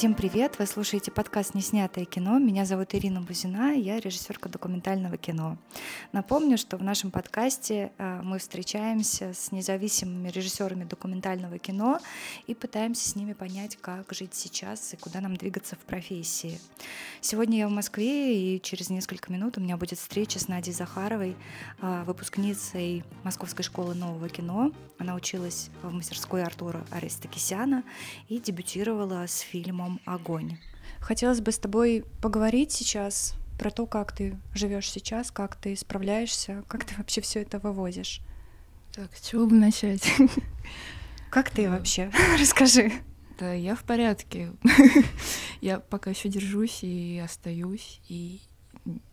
Всем привет! Вы слушаете подкаст «Неснятое кино». Меня зовут Ирина Бузина, я режиссерка документального кино. Напомню, что в нашем подкасте э, мы встречаемся с независимыми режиссерами документального кино и пытаемся с ними понять, как жить сейчас и куда нам двигаться в профессии. Сегодня я в Москве, и через несколько минут у меня будет встреча с Надей Захаровой, э, выпускницей Московской школы нового кино. Она училась в мастерской Артура Аристокисяна и дебютировала с фильмом фильмом «Огонь». Хотелось бы с тобой поговорить сейчас про то, как ты живешь сейчас, как ты справляешься, как ты вообще все это вывозишь. Так, с чего бы начать? Как ты вообще? Расскажи. Да, я в порядке. я пока еще держусь и остаюсь. И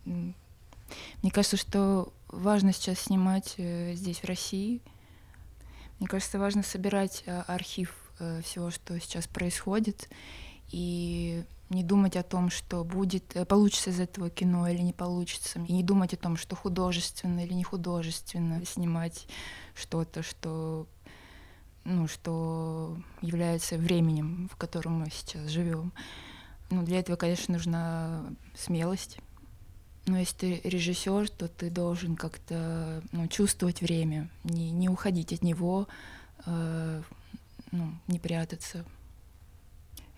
мне кажется, что важно сейчас снимать э, здесь, в России. Мне кажется, важно собирать э, архив э, всего, что сейчас происходит, и не думать о том, что будет, э, получится из этого кино или не получится, и не думать о том, что художественно или не художественно снимать что-то, что ну, что является временем, в котором мы сейчас живем. Ну, для этого, конечно, нужна смелость. Но если ты режиссер, то ты должен как-то ну, чувствовать время, не, не уходить от него, э, ну, не прятаться.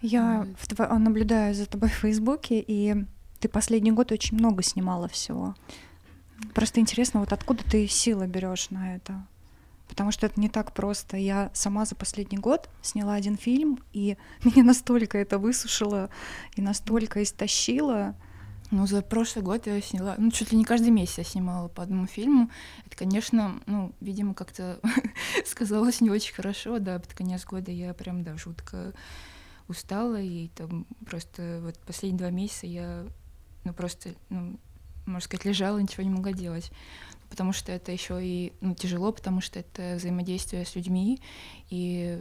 Я в тво... наблюдаю за тобой в Фейсбуке, и ты последний год очень много снимала всего. Просто интересно, вот откуда ты силы берешь на это? Потому что это не так просто. Я сама за последний год сняла один фильм, и меня настолько это высушило и настолько истощило. Ну, за прошлый год я сняла, ну, чуть ли не каждый месяц я снимала по одному фильму. Это, конечно, ну, видимо, как-то сказалось не очень хорошо, да, под конец года я прям, да, жутко устала, и там просто вот последние два месяца я, ну, просто, ну, можно сказать, лежала, ничего не могла делать. Потому что это еще и ну, тяжело, потому что это взаимодействие с людьми, и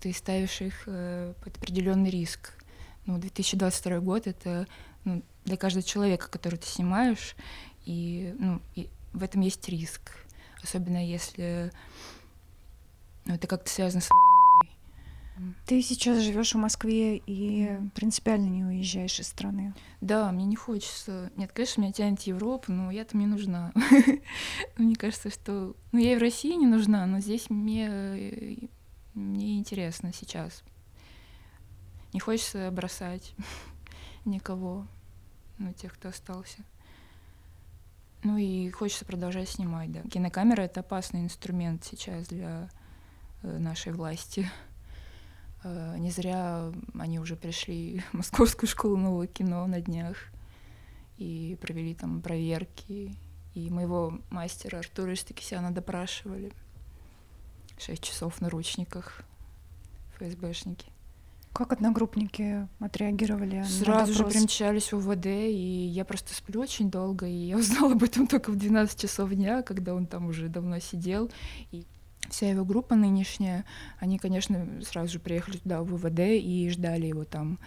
ты ставишь их э, под определенный риск. Ну, 2022 год это ну, для каждого человека, который ты снимаешь, и, ну, и в этом есть риск. Особенно если ну, это как-то связано с ты сейчас живешь в Москве и принципиально не уезжаешь из страны. Да, мне не хочется. Нет, конечно, меня тянет Европа, но я там не нужна. Мне кажется, что... Ну, я и в России не нужна, но здесь мне, мне интересно сейчас. Не хочется бросать никого, ну, тех, кто остался. Ну и хочется продолжать снимать, да. Кинокамера — это опасный инструмент сейчас для э, нашей власти. Э, не зря они уже пришли в Московскую школу нового кино на днях и провели там проверки. И моего мастера Артура Истакисяна допрашивали. Шесть часов в наручниках ФСБшники. Как одногруппники отреагировали? Сразу же примчались в УВД, и я просто сплю очень долго, и я узнала об этом только в 12 часов дня, когда он там уже давно сидел. И вся его группа нынешняя, они, конечно, сразу же приехали туда, в ВВД, и ждали его там.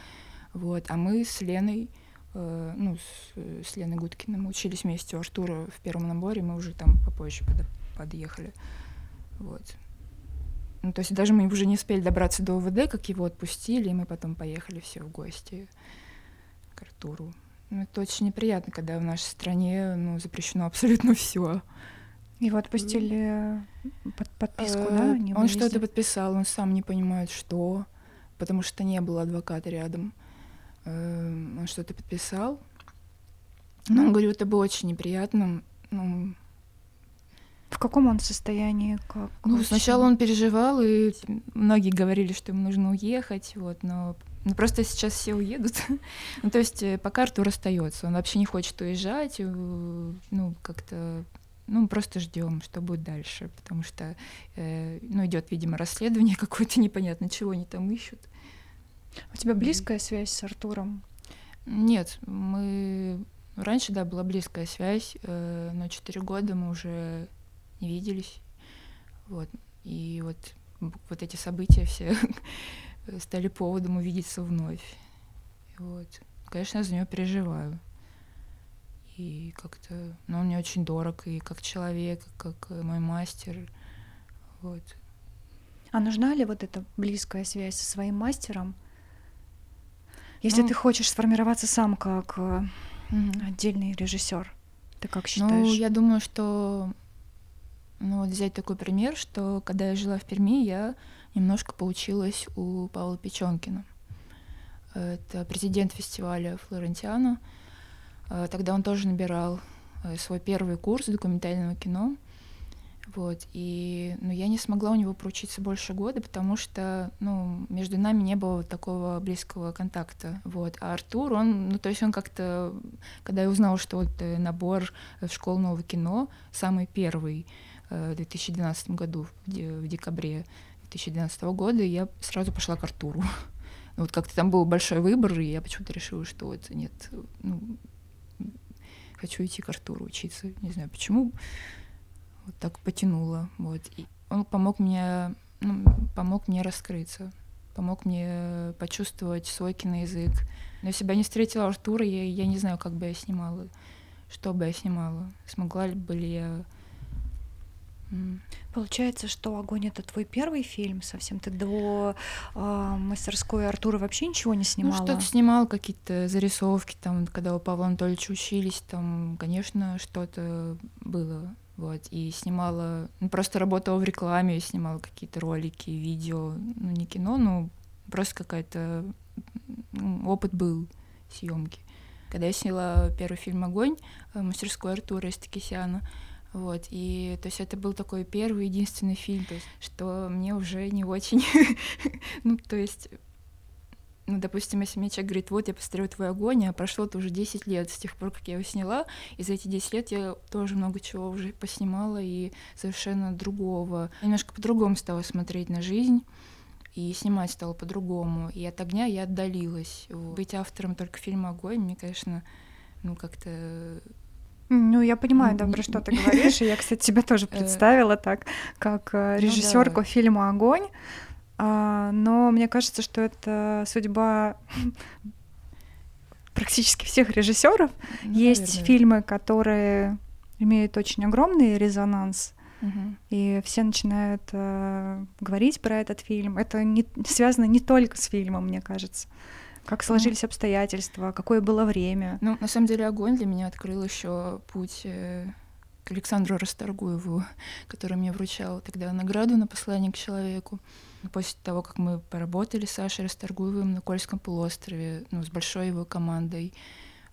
Вот. А мы с Леной, э, ну, с, с Леной Гудкиной, мы учились вместе у Артура в первом наборе, мы уже там попозже под, подъехали. Вот. Ну, то есть даже мы уже не успели добраться до ОВД, как его отпустили, и мы потом поехали все в гости к Артуру. Ну, это очень неприятно, когда в нашей стране ну, запрещено абсолютно все. Его отпустили под подписку, да? Не он что-то подписал, он сам не понимает, что, потому что не было адвоката рядом. Э, он что-то подписал. Но он говорит, это было очень неприятно. Ну, в каком он состоянии? Как, ну, сначала он переживал, и многие говорили, что ему нужно уехать, вот, но ну, просто сейчас все уедут. ну, то есть э, по карту расстается. Он вообще не хочет уезжать, э, ну, как-то ну, просто ждем, что будет дальше, потому что, э, ну, идет, видимо, расследование какое-то непонятно, чего они там ищут. У тебя близкая связь с Артуром? Нет, мы раньше, да, была близкая связь, э, но четыре года мы уже не виделись, вот, и вот вот эти события все стали поводом увидеться вновь, вот. Конечно, я за нее переживаю и как-то, ну, он мне очень дорог и как человек, и как э, мой мастер, вот. А нужна ли вот эта близкая связь со своим мастером? Если ну, ты хочешь сформироваться сам как угу. отдельный режиссер, ты как считаешь? Ну, я думаю, что ну вот взять такой пример, что когда я жила в Перми, я немножко поучилась у Павла Печенкина. Это президент фестиваля Флорентиано. Э, тогда он тоже набирал э, свой первый курс документального кино. Вот, и ну, я не смогла у него проучиться больше года, потому что ну, между нами не было такого близкого контакта. Вот. А Артур, он, ну, то есть он как-то, когда я узнала, что вот э, набор в школу нового кино, самый первый в 2012 году, в декабре 2012 года, я сразу пошла к Артуру. Вот как-то там был большой выбор, и я почему-то решила, что вот нет, ну, хочу идти к Артуру учиться. Не знаю почему. Вот так потянуло. Вот. И он помог мне, ну, помог мне раскрыться, помог мне почувствовать свой киноязык. Но если бы я не встретила Артура, я, я не знаю, как бы я снимала, что бы я снимала. Смогла ли бы я Получается, что «Огонь» — это твой первый фильм совсем? Ты до э, мастерской Артура вообще ничего не снимала? Ну, что-то снимал, какие-то зарисовки, там, когда у Павла Анатольевича учились, там, конечно, что-то было. Вот, и снимала, ну, просто работала в рекламе, снимала какие-то ролики, видео, ну, не кино, но просто какая-то ну, опыт был съемки. Когда я сняла первый фильм «Огонь», э, мастерской Артура Эстекисяна, вот, и то есть это был такой первый, единственный фильм, то есть, что мне уже не очень, ну, то есть, ну, допустим, если мне человек говорит, вот, я посмотрел твой огонь, а прошло-то уже 10 лет с тех пор, как я его сняла, и за эти 10 лет я тоже много чего уже поснимала и совершенно другого. Немножко по-другому стала смотреть на жизнь, и снимать стала по-другому. И от огня я отдалилась. Быть автором только фильма «Огонь» мне, конечно, ну, как-то ну, я понимаю, да, про что ты говоришь. И я, кстати, тебя тоже э, представила так, как э, ну режиссерку фильма Огонь. А, но мне кажется, что это судьба практически всех режиссеров. Ну, Есть фильмы, которые имеют очень огромный резонанс, Угу. И все начинают э, говорить про этот фильм. Это не, связано не только с фильмом, мне кажется. Как сложились обстоятельства, какое было время? Ну, на самом деле, огонь для меня открыл еще путь э, к Александру Расторгуеву, который мне вручал тогда награду на послание к человеку. После того, как мы поработали с Сашей Расторгуевым на Кольском полуострове, ну, с большой его командой,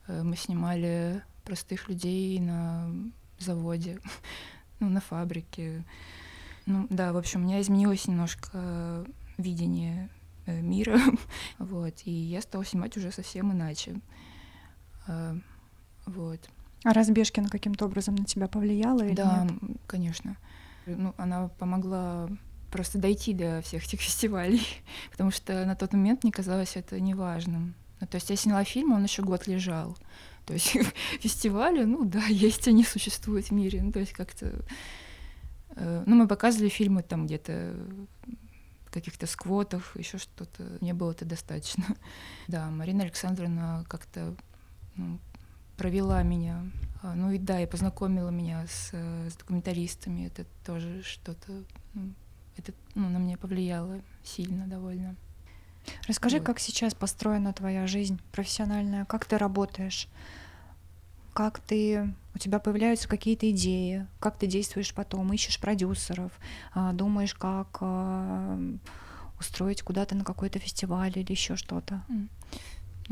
э, мы снимали простых людей на заводе, ну, на фабрике. Ну, да, в общем, у меня изменилось немножко видение мира. вот. И я стала снимать уже совсем иначе. А, вот. А Разбежкина каким-то образом на тебя повлияла или да, нет? конечно. Ну, она помогла просто дойти до всех этих фестивалей, потому что на тот момент мне казалось это неважным. Ну, то есть я сняла фильм, он еще год лежал. То есть фестивали, ну да, есть, они существуют в мире. Ну, то есть как-то... Э, ну, мы показывали фильмы там где-то каких-то сквотах, еще что-то. Мне было это достаточно. Да, Марина Александровна как-то ну, провела меня. А, ну и да, и познакомила меня с, с документалистами. Это тоже что-то, ну, это ну, на меня повлияло сильно довольно. Расскажи, вот. как сейчас построена твоя жизнь профессиональная, как ты работаешь, как ты у тебя появляются какие-то идеи, как ты действуешь потом, ищешь продюсеров, а, думаешь, как а, устроить куда-то на какой-то фестиваль или еще что-то. Ну,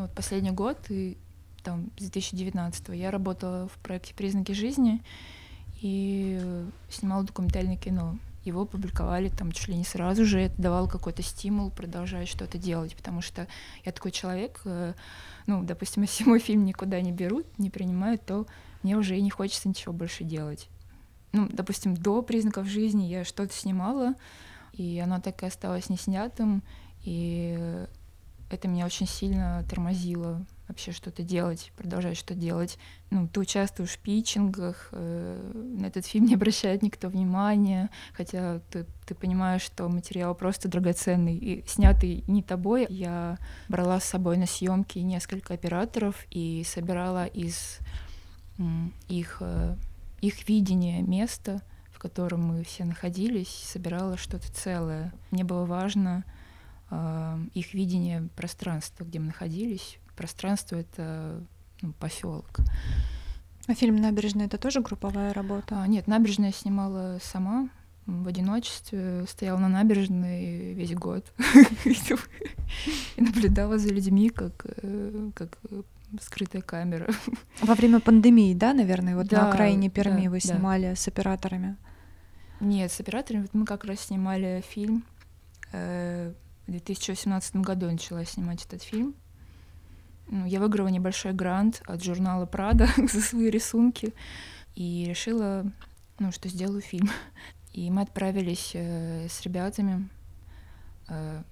вот последний год и там с 2019 я работала в проекте «Признаки жизни» и снимала документальное кино. Его публиковали там чуть ли не сразу же, это давало какой-то стимул продолжать что-то делать, потому что я такой человек, э, ну, допустим, если мой фильм никуда не берут, не принимают, то мне уже и не хочется ничего больше делать. Ну, допустим, до признаков жизни я что-то снимала, и оно так и осталось неснятым, и это меня очень сильно тормозило вообще что-то делать, продолжать что-то делать. Ну, ты участвуешь в питчингах, э, на этот фильм не обращает никто внимания, хотя ты, ты понимаешь, что материал просто драгоценный и снятый не тобой. Я брала с собой на съемки несколько операторов и собирала из их, э, их видение места, в котором мы все находились, собирала что-то целое. Мне было важно э, их видение пространства, где мы находились. Пространство — это ну, поселок. А фильм «Набережная» — это тоже групповая работа? А, нет, «Набережная» снимала сама в одиночестве, стояла на набережной весь год и наблюдала за людьми, как, э, как скрытая камера. Во время пандемии, да, наверное, вот да, на окраине Перми да, вы снимали да. с операторами? Нет, с операторами вот мы как раз снимали фильм. Э, в 2018 году начала снимать этот фильм. Ну, я выиграла небольшой грант от журнала Прада за свои рисунки и решила, ну, что сделаю фильм. И мы отправились э, с ребятами э,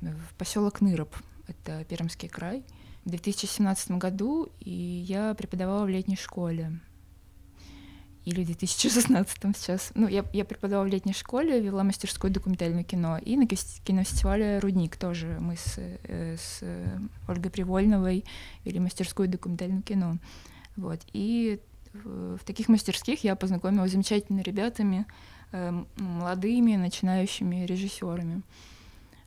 в поселок Ныроп, это Пермский край, в 2017 году, и я преподавала в летней школе. Или в 2016 сейчас. Ну, я, я преподавала в летней школе, вела мастерскую документальное кино. И на кинофестивале «Рудник» тоже мы с, э, с Ольгой Привольновой вели мастерскую документальное кино. Вот. И в, таких мастерских я познакомилась с замечательными ребятами, Эм, молодыми начинающими режиссерами.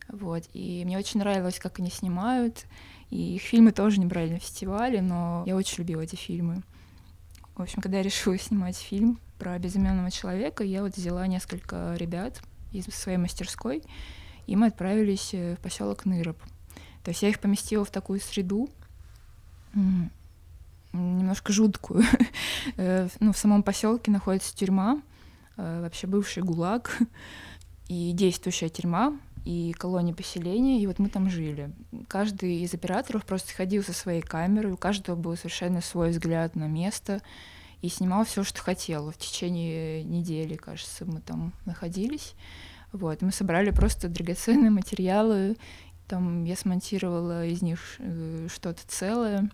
Вот. И мне очень нравилось, как они снимают. И их фильмы тоже не брали на фестивале, но я очень любила эти фильмы. В общем, когда я решила снимать фильм про безымянного человека, я вот взяла несколько ребят из своей мастерской, и мы отправились э, в поселок Ныроп. То есть я их поместила в такую среду, немножко жуткую. Э, ну, в самом поселке находится тюрьма, Э, вообще бывший ГУЛАГ и действующая тюрьма, и колония поселения, и вот мы там жили. Каждый из операторов просто ходил со своей камерой, у каждого был совершенно свой взгляд на место, и снимал все, что хотел. В течение недели, кажется, мы там находились. Вот, мы собрали просто драгоценные материалы, там я смонтировала из них э, что-то целое,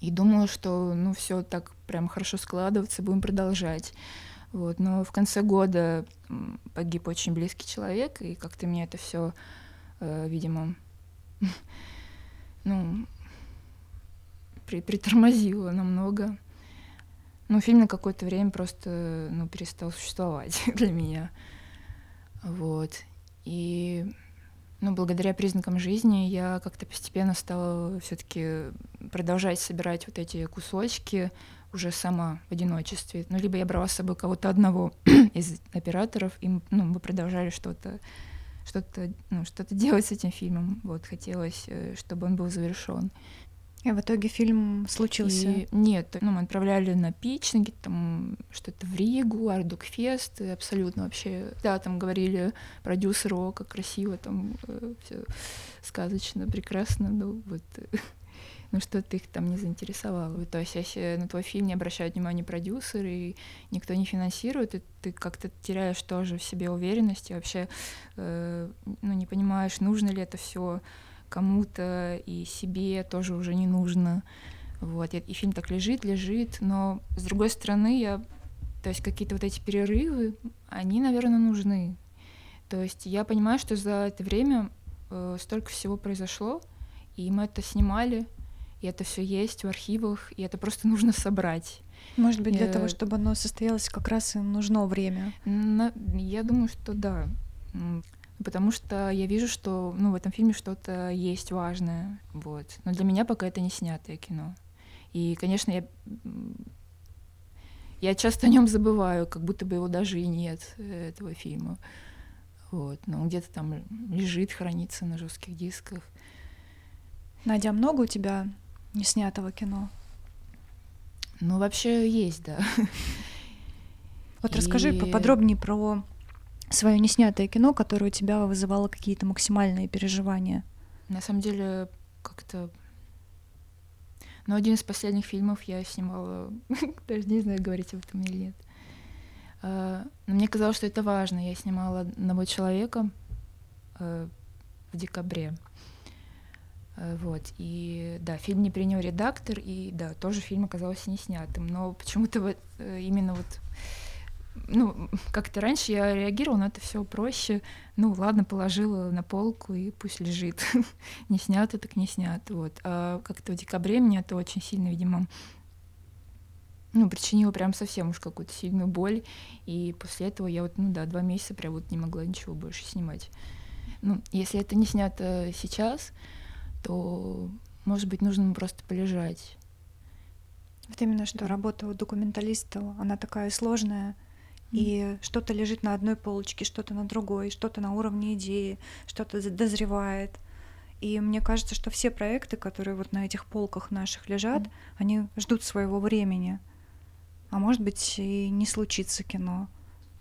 и думала, что ну все так прям хорошо складывается, будем продолжать. Вот, но в конце года погиб очень близкий человек, и как-то мне это все, э, видимо, ну, при, притормозило намного. Ну, фильм на какое-то время просто, ну, перестал существовать для меня. Вот. И, ну, благодаря признакам жизни я как-то постепенно стала все-таки продолжать собирать вот эти кусочки, уже сама в одиночестве. Ну, либо я брала с собой кого-то одного из операторов, и ну, мы продолжали что-то что-то ну, что-то делать с этим фильмом. Вот, хотелось, э, чтобы он был завершен. И в итоге фильм случился? И, нет, ну, мы отправляли на питчинги, там что-то в Ригу, Ардукфест, абсолютно вообще, да, там говорили продюсеру, о, как красиво, там э, все сказочно, прекрасно, ну вот ну что-то их там не заинтересовало. То есть если на твой фильм не обращают внимания продюсеры, и никто не финансирует, и ты как-то теряешь тоже в себе уверенность, и вообще э, ну, не понимаешь, нужно ли это все кому-то, и себе тоже уже не нужно. Вот. И фильм так лежит, лежит, но с другой стороны, я, то есть какие-то вот эти перерывы, они, наверное, нужны. То есть я понимаю, что за это время э, столько всего произошло, и мы это снимали, и это все есть в архивах, и это просто нужно собрать. Может быть, для я... того, чтобы оно состоялось, как раз и нужно время. На... Я думаю, что да. Потому что я вижу, что ну, в этом фильме что-то есть важное. Вот. Но для меня пока это не снятое кино. И, конечно, я, я часто о нем забываю, как будто бы его даже и нет, э, этого фильма. Вот. Но он где-то там лежит, хранится на жестких дисках. Надя, а много у тебя не снятого кино? Ну, вообще есть, да. Вот и... расскажи поподробнее про свое неснятое кино, которое у тебя вызывало какие-то максимальные переживания. На самом деле, как-то... Ну, один из последних фильмов я снимала, даже не знаю, говорить об этом или нет. А, но мне казалось, что это важно. Я снимала одного человека э, в декабре. Э, вот, и да, фильм не принял редактор, и да, тоже фильм оказался не снятым. Но почему-то вот э, именно вот ну, как-то раньше я реагировала на это все проще. Ну, ладно, положила на полку и пусть лежит. не снято, так не снято. Вот. А как-то в декабре мне это очень сильно, видимо, ну, причинило прям совсем уж какую-то сильную боль. И после этого я вот, ну да, два месяца прям вот не могла ничего больше снимать. ну, если это не снято сейчас, то, может быть, нужно просто полежать. Вот именно что работа у документалиста, она такая сложная, и что-то лежит на одной полочке, что-то на другой, что-то на уровне идеи, что-то дозревает. И мне кажется, что все проекты, которые вот на этих полках наших лежат, mm. они ждут своего времени. А может быть, и не случится кино.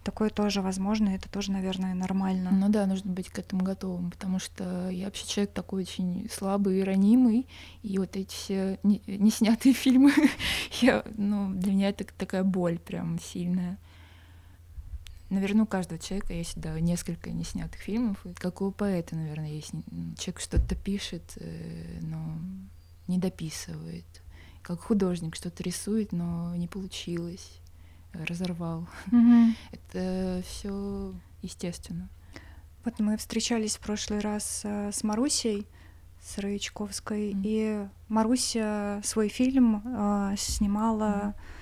Такое тоже возможно, это тоже, наверное, нормально. Ну да, нужно быть к этому готовым, потому что я вообще человек такой очень слабый и ранимый, и вот эти все не, не фильмы, я, ну, для меня это такая боль прям сильная. Наверное, у каждого человека есть да, несколько неснятых фильмов. Как у поэта, наверное, есть человек что-то пишет, э, но не дописывает. Как художник что-то рисует, но не получилось, разорвал. Mm-hmm. Это все естественно. Вот мы встречались в прошлый раз э, с Марусей, с Раичковской, mm-hmm. и Маруся свой фильм э, снимала. Mm-hmm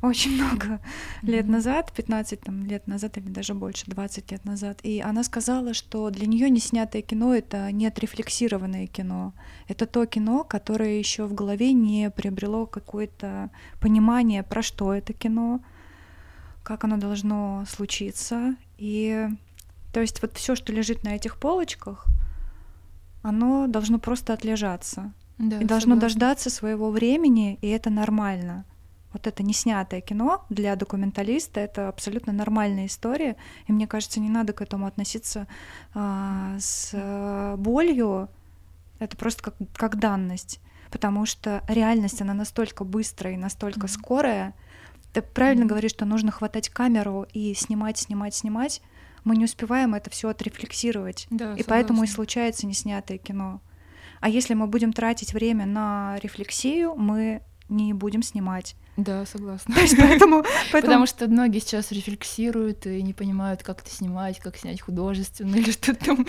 очень много mm-hmm. лет назад, 15 там, лет назад или даже больше, 20 лет назад. И она сказала, что для нее не снятое кино это не отрефлексированное кино. Это то кино, которое еще в голове не приобрело какое-то понимание, про что это кино, как оно должно случиться. И то есть вот все, что лежит на этих полочках, оно должно просто отлежаться. Да, и должно согласна. дождаться своего времени, и это нормально вот это не снятое кино для документалиста это абсолютно нормальная история, и мне кажется, не надо к этому относиться а, с а, болью. Это просто как, как данность, потому что реальность она настолько быстрая и настолько mm-hmm. скорая. Ты правильно mm-hmm. говоришь, что нужно хватать камеру и снимать, снимать, снимать. Мы не успеваем это все отрефлексировать, да, и согласна. поэтому и случается неснятое кино. А если мы будем тратить время на рефлексию, мы не будем снимать. Да, согласна. То есть поэтому, поэтому... Потому что многие сейчас рефлексируют и не понимают, как это снимать, как снять художественно или что там,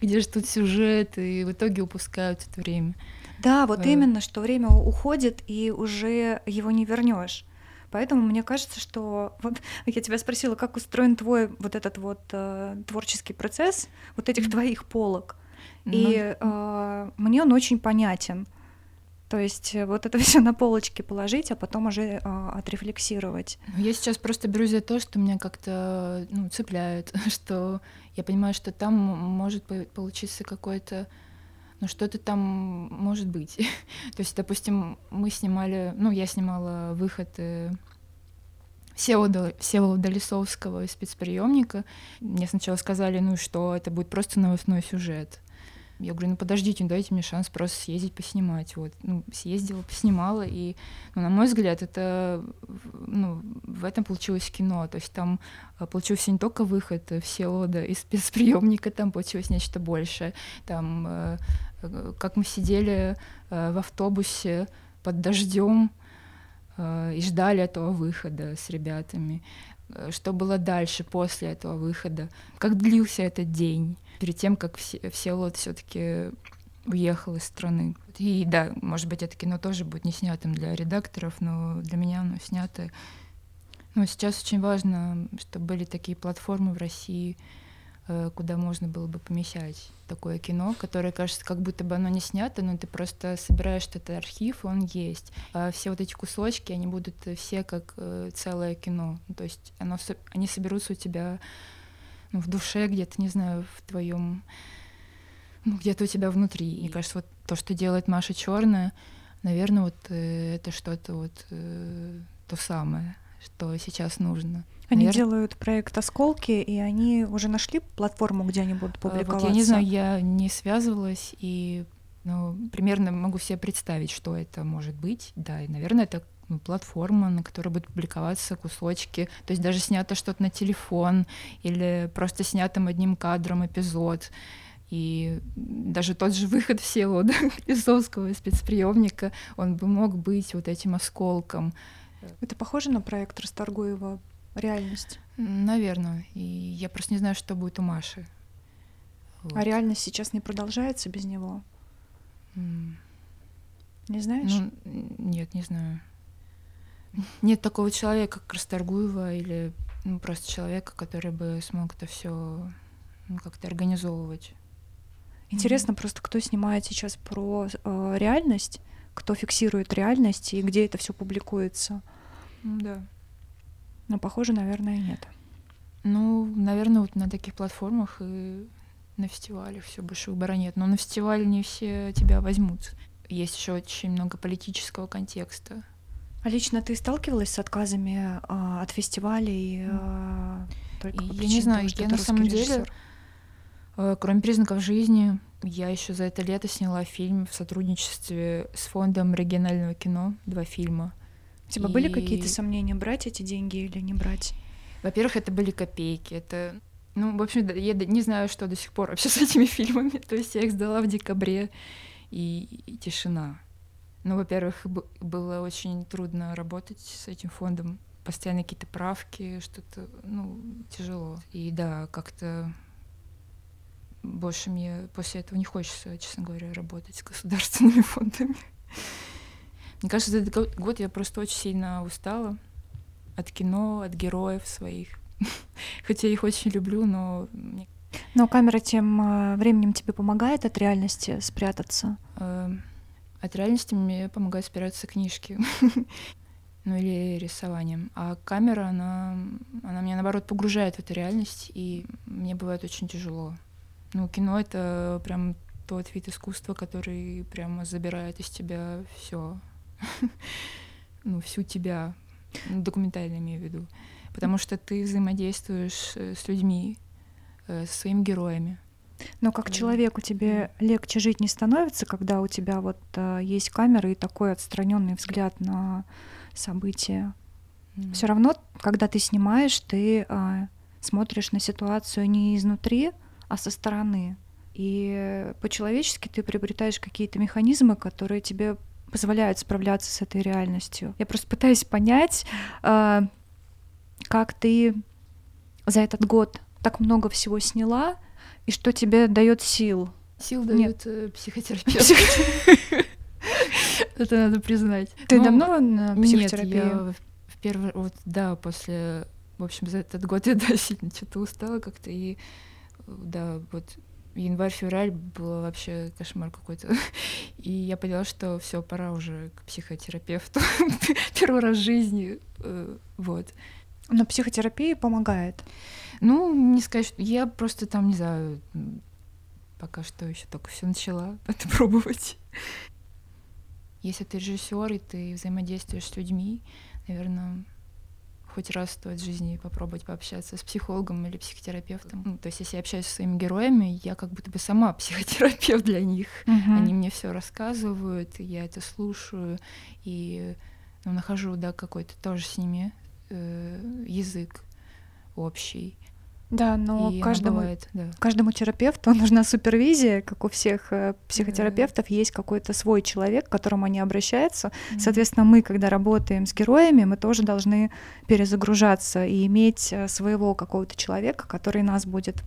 где же тут сюжет, и в итоге упускают это время. Да, вот а... именно, что время уходит, и уже его не вернешь. Поэтому мне кажется, что вот я тебя спросила, как устроен твой вот этот вот э, творческий процесс, вот этих mm-hmm. твоих полок. Mm-hmm. И э, мне он очень понятен. То есть э, вот это все на полочке положить, а потом уже а, отрефлексировать. Ну, я сейчас просто берусь за то, что меня как-то ну, цепляет, что я понимаю, что там может получиться какой-то ну что-то там может быть. то есть, допустим, мы снимали, ну, я снимала выход э, Всеволода, Всеволода Лисовского из спецприемника. Мне сначала сказали, ну что, это будет просто новостной сюжет. Я говорю, ну подождите, ну, дайте мне шанс просто съездить поснимать. Вот, ну, съездила, поснимала, и, ну, на мой взгляд, это, ну, в этом получилось кино. То есть там а, получился не только выход Всеволода из спецприемника, там получилось нечто большее. Там, э, как мы сидели э, в автобусе под дождем, э, и ждали этого выхода с ребятами. Что было дальше, после этого выхода? Как длился этот день? Перед тем, как все, Всеволод все таки уехал из страны. И да, может быть, это кино тоже будет не снятым для редакторов, но для меня оно снято. Но сейчас очень важно, чтобы были такие платформы в России, э, куда можно было бы помещать такое кино, которое кажется, как будто бы оно не снято, но ты просто собираешь этот архив, он есть. А все вот эти кусочки, они будут все как э, целое кино. То есть оно, они соберутся у тебя ну, в душе где-то, не знаю, в твоем, ну, где-то у тебя внутри. Мне кажется, вот то, что делает Маша Черная, наверное, вот э, это что-то вот э, то самое, что сейчас нужно. Они Навер... делают проект «Осколки», и они уже нашли платформу, где они будут публиковаться? Вот я не знаю, я не связывалась, и ну, примерно могу себе представить, что это может быть. Да, и, наверное, это ну, платформа, на которой будут публиковаться кусочки, то есть даже снято что-то на телефон или просто снятым одним кадром эпизод. И даже тот же выход Всеволода Лисовского спецприемника, он бы мог быть вот этим осколком. Это похоже на проект Расторгуева «Реальность»? Наверное. И я просто не знаю, что будет у Маши. Вот. А реальность сейчас не продолжается без него? Mm. Не знаешь? Ну, нет, не знаю нет такого человека, как Расторгуева, или ну, просто человека, который бы смог это все ну, как-то организовывать. Интересно mm-hmm. просто, кто снимает сейчас про э, реальность, кто фиксирует реальность и где это все публикуется. Да. Но похоже, наверное, нет. Ну, наверное, вот на таких платформах и на фестивалях все больше выбора нет. Но на фестивале не все тебя возьмут. Есть еще очень много политического контекста. А лично ты сталкивалась с отказами э, от фестивалей? Э, только я не знаю, того, я на самом режиссер? деле, э, кроме признаков жизни, я еще за это лето сняла фильм в сотрудничестве с фондом регионального кино, два фильма. У тебя и... были какие-то сомнения, брать эти деньги или не брать? Во-первых, это были копейки. Это, ну, в общем, я не знаю, что до сих пор вообще с этими фильмами. То есть я их сдала в декабре, и, и тишина. Ну, во-первых, было очень трудно работать с этим фондом. Постоянно какие-то правки, что-то, ну, тяжело. И да, как-то больше мне после этого не хочется, честно говоря, работать с государственными фондами. Мне кажется, за этот год я просто очень сильно устала от кино, от героев своих. Хотя я их очень люблю, но... Но камера тем э, временем тебе помогает от реальности спрятаться? От реальности мне помогает спрятаться книжки. ну или рисованием. А камера, она, она меня, наоборот, погружает в эту реальность, и мне бывает очень тяжело. Ну, кино — это прям тот вид искусства, который прямо забирает из тебя все, ну, всю тебя, ну, документально имею в виду. Потому что ты взаимодействуешь э, с людьми, э, со своими героями. Но как человеку тебе легче жить не становится, когда у тебя вот э, есть камера и такой отстраненный взгляд на события. Mm. Все равно, когда ты снимаешь, ты э, смотришь на ситуацию не изнутри, а со стороны. И по-человечески ты приобретаешь какие-то механизмы, которые тебе позволяют справляться с этой реальностью. Я просто пытаюсь понять, э, как ты за этот год так много всего сняла, и что тебе дает сил. Сил дает э, психотерапевт. Это надо признать. Ты ну, давно на я в первый, вот, да, после, в общем, за этот год я, да, сильно что-то устала как-то, и, да, вот январь-февраль было вообще кошмар какой-то. И я поняла, что все, пора уже к психотерапевту. Первый раз в жизни. Э, вот. Но психотерапия помогает. Ну, не сказать, что я просто там, не знаю, пока что еще только все начала это пробовать. Если ты режиссер и ты взаимодействуешь с людьми, наверное, хоть раз стоит в жизни попробовать пообщаться с психологом или психотерапевтом. Ну, то есть, если я общаюсь со своими героями, я как будто бы сама психотерапевт для них. Uh-huh. Они мне все рассказывают, я это слушаю и ну, нахожу, да, какой-то тоже с ними э, язык общий. Да, но и каждому, бывает, да. каждому терапевту нужна супервизия, как у всех э, психотерапевтов да. есть какой-то свой человек, к которому они обращаются. Mm-hmm. Соответственно, мы, когда работаем с героями, мы тоже должны перезагружаться и иметь э, своего какого-то человека, который нас будет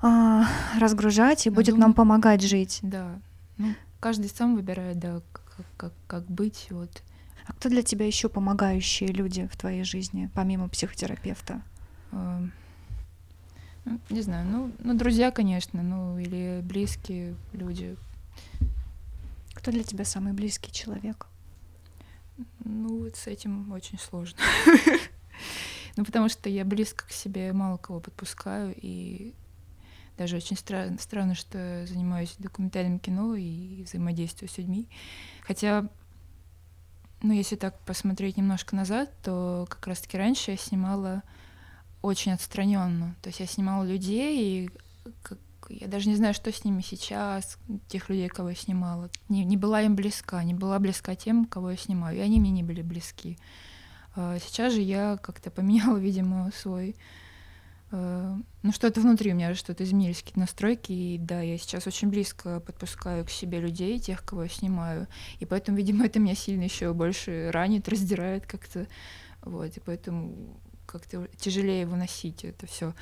а, разгружать и будет думаю, нам помогать жить. Да. Ну, каждый сам выбирает, да, как, как, как быть. Вот. А кто для тебя еще помогающие люди в твоей жизни, помимо психотерапевта? Эм, ну, не знаю, ну, ну, друзья, конечно, ну, или близкие люди. Кто для тебя самый близкий человек? Ну, вот с этим очень сложно. Ну, потому что я близко к себе мало кого подпускаю, и даже очень странно, странно, что я занимаюсь документальным кино и взаимодействую с людьми. Хотя, ну, если так посмотреть немножко назад, то как раз-таки раньше я снимала очень отстраненно. То есть я снимала людей, и как, я даже не знаю, что с ними сейчас, тех людей, кого я снимала. Не, не была им близка, не была близка тем, кого я снимаю, и они мне не были близки. А сейчас же я как-то поменяла, видимо, свой... Э, ну, что-то внутри у меня что-то изменились, какие-то настройки, и да, я сейчас очень близко подпускаю к себе людей, тех, кого я снимаю, и поэтому, видимо, это меня сильно еще больше ранит, раздирает как-то, вот, и поэтому как-то тяжелее выносить это все.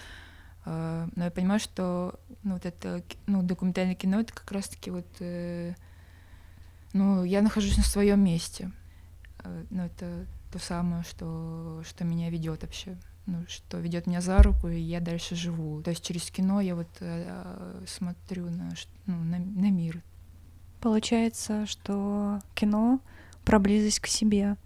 А, но я понимаю, что ну, вот это ну, документальное кино это как раз-таки вот э, ну, я нахожусь на своем месте. Э, ну, это то самое, что, что меня ведет вообще. ну, что ведет меня за руку, и я дальше живу. То есть через кино я вот э, смотрю на, ну, на, на мир. Получается, что кино про близость к себе.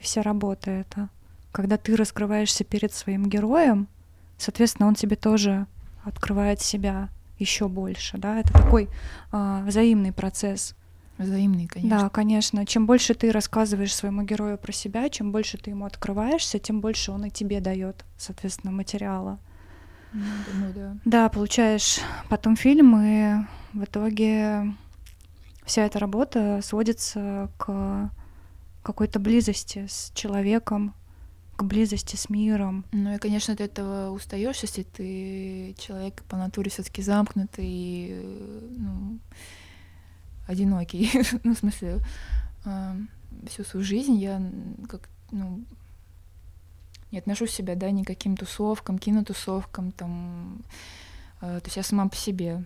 Вся работа это. Когда ты раскрываешься перед своим героем, соответственно, он тебе тоже открывает себя еще больше, да, это такой а, взаимный процесс. Взаимный, конечно. Да, конечно. Чем больше ты рассказываешь своему герою про себя, чем больше ты ему открываешься, тем больше он и тебе дает, соответственно, материала. Ну, думаю, да. Да, получаешь потом фильм, и в итоге вся эта работа сводится к какой-то близости с человеком, к близости с миром. Ну и, конечно, от этого устаешь, если ты человек по натуре все-таки замкнутый ну, одинокий. ну, в смысле, э, всю свою жизнь я как, ну, не отношу себя, да, ни к каким тусовкам, кинотусовкам, там, э, то есть я сама по себе.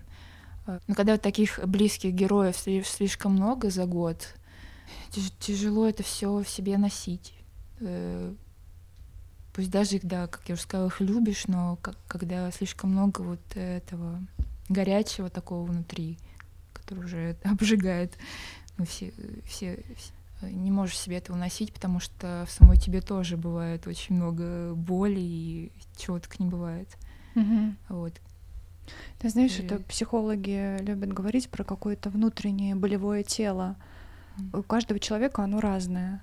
Э, но когда вот таких близких героев слишком много за год, тяжело это все в себе носить. Пусть даже, да, как я уже сказала, их любишь, но как, когда слишком много вот этого горячего такого внутри, который уже обжигает, ну, все, все, все не можешь себе это уносить, потому что в самой тебе тоже бывает очень много боли и чего так не бывает. Угу. Вот. Ты знаешь, и... это психологи любят говорить про какое-то внутреннее болевое тело. У каждого человека оно разное.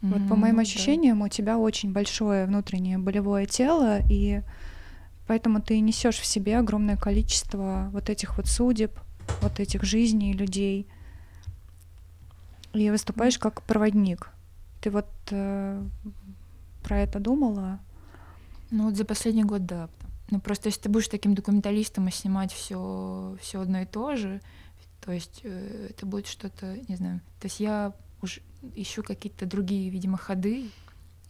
Mm-hmm, вот по моим ощущениям, да. у тебя очень большое внутреннее болевое тело, и поэтому ты несешь в себе огромное количество вот этих вот судеб, вот этих жизней людей и выступаешь как проводник. Ты вот э, про это думала? Ну вот за последний год, да. Ну просто если ты будешь таким документалистом и снимать все все одно и то же, то есть э, это будет что-то, не знаю. То есть я ищу какие-то другие, видимо, ходы,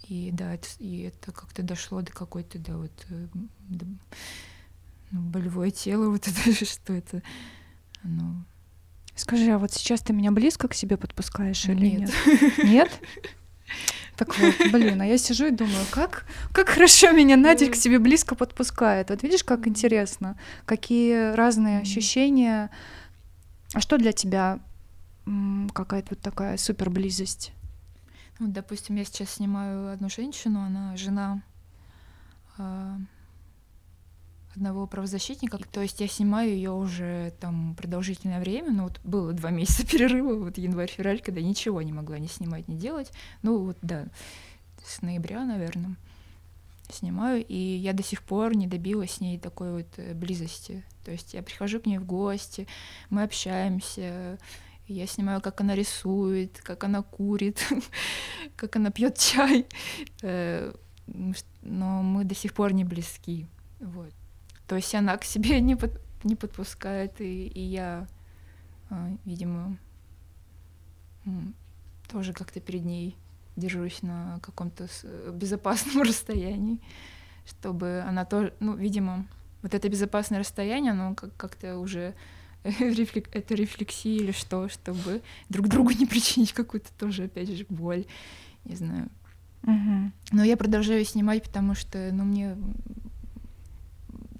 и да, это, и это как-то дошло до какой-то, да, вот э, до, ну, болевое тело, вот это что это, ну, Скажи, а вот сейчас ты меня близко к себе подпускаешь или нет? Нет? Нет? Так вот, блин, а я сижу и думаю, как, как хорошо меня Надя к себе близко подпускает. Вот видишь, как интересно, какие разные ощущения. А что для тебя какая-то вот такая супер близость? Ну, допустим, я сейчас снимаю одну женщину, она жена а, одного правозащитника. То есть я снимаю ее уже там продолжительное время. Ну вот было два месяца перерыва, вот январь-февраль, когда ничего не могла не снимать, не делать. Ну вот да, с ноября, наверное, снимаю, и я до сих пор не добилась с ней такой вот э, близости. То есть я прихожу к ней в гости, мы общаемся, я снимаю, как она рисует, как она курит, как она пьет чай. Э, но мы до сих пор не близки. Вот. То есть она к себе не, под, не подпускает, и, и я, а, видимо, тоже как-то перед ней держусь на каком-то безопасном расстоянии, чтобы она тоже, ну, видимо, вот это безопасное расстояние, оно как-то уже это рефлексия или что, чтобы друг другу не причинить какую-то тоже, опять же, боль, не знаю. Угу. Но я продолжаю снимать, потому что, ну, мне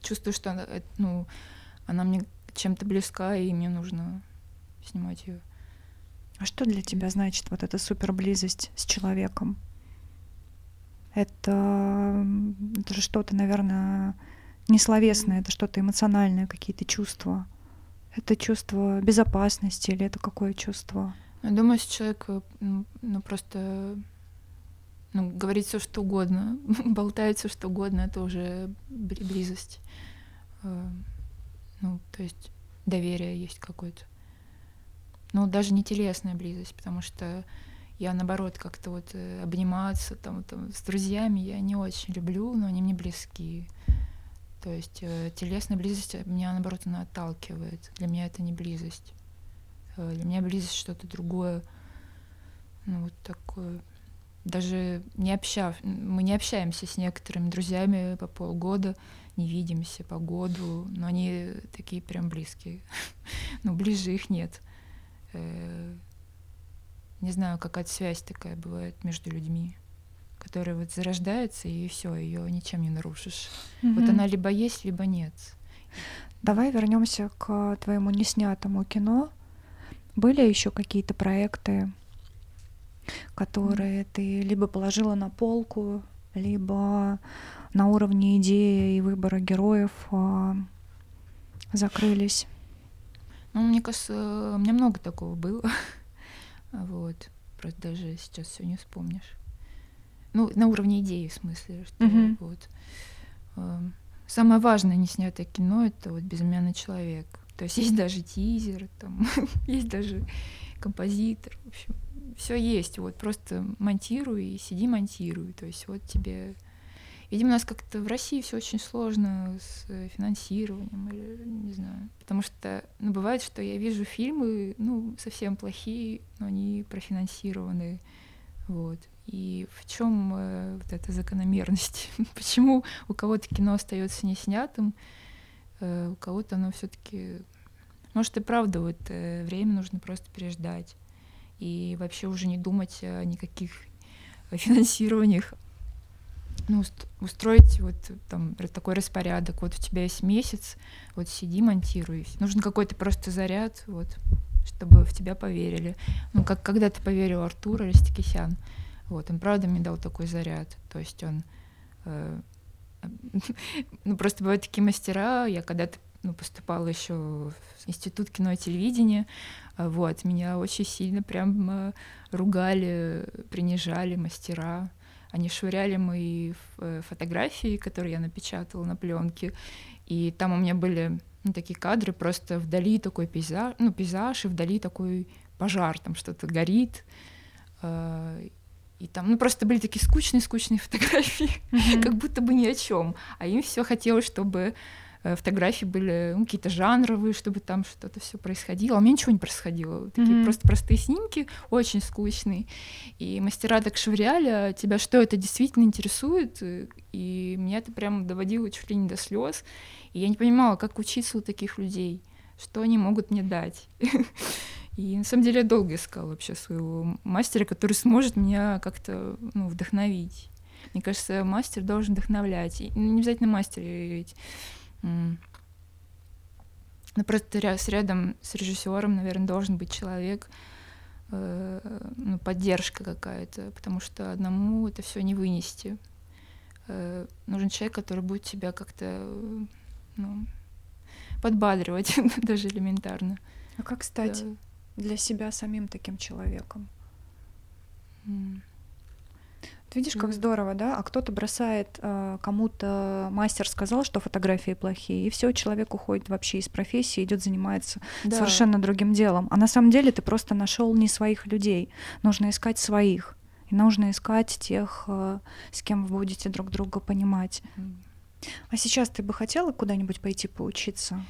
чувствую, что она, э, ну, она мне чем-то близка, и мне нужно снимать ее. А что для тебя значит вот эта супер близость с человеком? Это, это же что-то, наверное, несловесное, это что-то эмоциональное, какие-то чувства. Это чувство безопасности или это какое чувство? Я думаю, если человек э, ну, просто ну, говорит все что угодно, болтает все что угодно, это уже близость. Э, ну, то есть доверие есть какое-то. Ну, даже не телесная близость, потому что я, наоборот, как-то вот э, обниматься там, там с друзьями я не очень люблю, но они мне близки. То есть э, телесная близость меня, наоборот, она отталкивает. Для меня это не близость. Э, для меня близость что-то другое. Ну, вот такое даже не общав, мы не общаемся с некоторыми друзьями по полгода, не видимся по году, но они такие прям близкие. ну, ближе их нет. Э, не знаю, какая-то связь такая бывает между людьми, которая вот зарождается, и все, ее ничем не нарушишь. Мгм. Вот она либо есть, либо нет. Давай вернемся к твоему неснятому кино. Были еще какие-то проекты, которые ты либо положила на полку, либо на уровне идеи и выбора героев а, закрылись? Ну, мне кажется, у меня много такого было. Вот. Просто даже сейчас все не вспомнишь. Ну, на уровне идеи, в смысле, что Мгм. вот. эм, Самое важное неснятое кино это вот безымянный человек. То есть есть даже тизер, там есть даже композитор. В общем, все есть. Вот просто монтируй и сиди монтируй. То есть вот тебе. Видимо, у нас как-то в России все очень сложно с э, финансированием, или не знаю. Потому что ну, бывает, что я вижу фильмы, ну, совсем плохие, но они профинансированы. Вот. И в чем вот эта закономерность? Почему у кого-то кино остается не снятым, э, у кого-то оно все-таки. Может, и правда, вот э, время нужно просто переждать. И вообще уже не думать о никаких финансированиях. Ну, уст- устроить вот там такой распорядок. Вот у тебя есть месяц, вот сиди, монтируй. Нужен какой-то просто заряд, вот, чтобы в тебя поверили. Ну, как когда ты поверил Артур Арестикисян. Вот, он правда мне дал такой заряд. То есть он... э, ну, просто бывают такие мастера. Я когда-то ну, поступала еще в институт кино и телевидения. Вот, меня очень сильно прям э, ругали, принижали мастера. Они швыряли мои э, фотографии, которые я напечатала на пленке. И там у меня были ну, такие кадры, просто вдали такой пейзаж, ну, пейзаж, и вдали такой пожар, там что-то горит. И там, ну, просто были такие скучные-скучные фотографии, как будто бы ни о чем. А им все хотелось, чтобы э, фотографии были ну, какие-то жанровые, чтобы там что-то все происходило. А у меня ничего не происходило. Такие Мгм. просто простые снимки, очень скучные. И мастера так швыряли, тебя что это действительно интересует? И меня это прям доводило чуть ли не до слез. И я не понимала, как учиться у таких людей, что они могут мне дать. И на самом деле я долго искала вообще своего мастера, который сможет меня как-то ну, вдохновить. Мне кажется, мастер должен вдохновлять. И не обязательно мастер, ведь м, ну, просто рядом с режиссером, наверное, должен быть человек, э, ну, поддержка какая-то, потому что одному это все не вынести. Э, нужен человек, который будет тебя как-то ну, подбадривать, даже элементарно. А как стать Да. Для себя самим таким человеком? М. Ты видишь, как Мгм. здорово, да? А кто-то бросает э, кому-то мастер сказал, что фотографии плохие, и все, человек уходит вообще из профессии, идет занимается Да. совершенно другим делом. А на самом деле ты просто нашел не своих людей. Нужно искать своих. И нужно искать тех, э, с кем вы будете друг друга понимать. М. А сейчас ты бы хотела куда-нибудь пойти поучиться?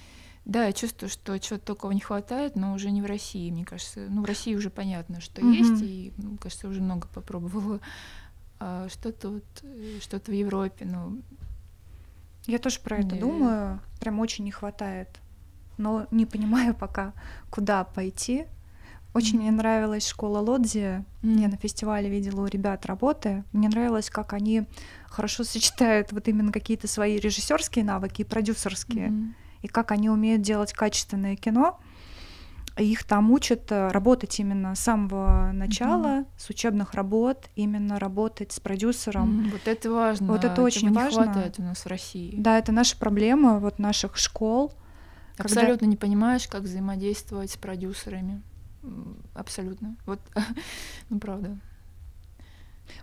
Да, я чувствую, что чего-то такого не хватает, но уже не в России, мне кажется. Ну, в России уже понятно, что Мгм. есть, и, ну, кажется, уже много попробовала. А что-то вот, э, что-то в Европе, ну, Я тоже про это Не. думаю. Прям очень не хватает. Но не понимаю пока, куда пойти. Очень Мгм. мне нравилась школа Лодзи. М. Я на фестивале видела у ребят работы. Мне нравилось, как они хорошо сочетают вот именно какие-то свои режиссерские навыки и продюсерские. Мгм. И как они умеют делать качественное кино. Их там учат э, работать именно с самого начала, с учебных работ, именно работать с продюсером. М, Вот это важно. Вот это этого очень не важно. хватает у нас в России. Да, это наша проблема вот наших школ. когда- Абсолютно не понимаешь, как взаимодействовать с продюсерами. Абсолютно. Вот, ну правда.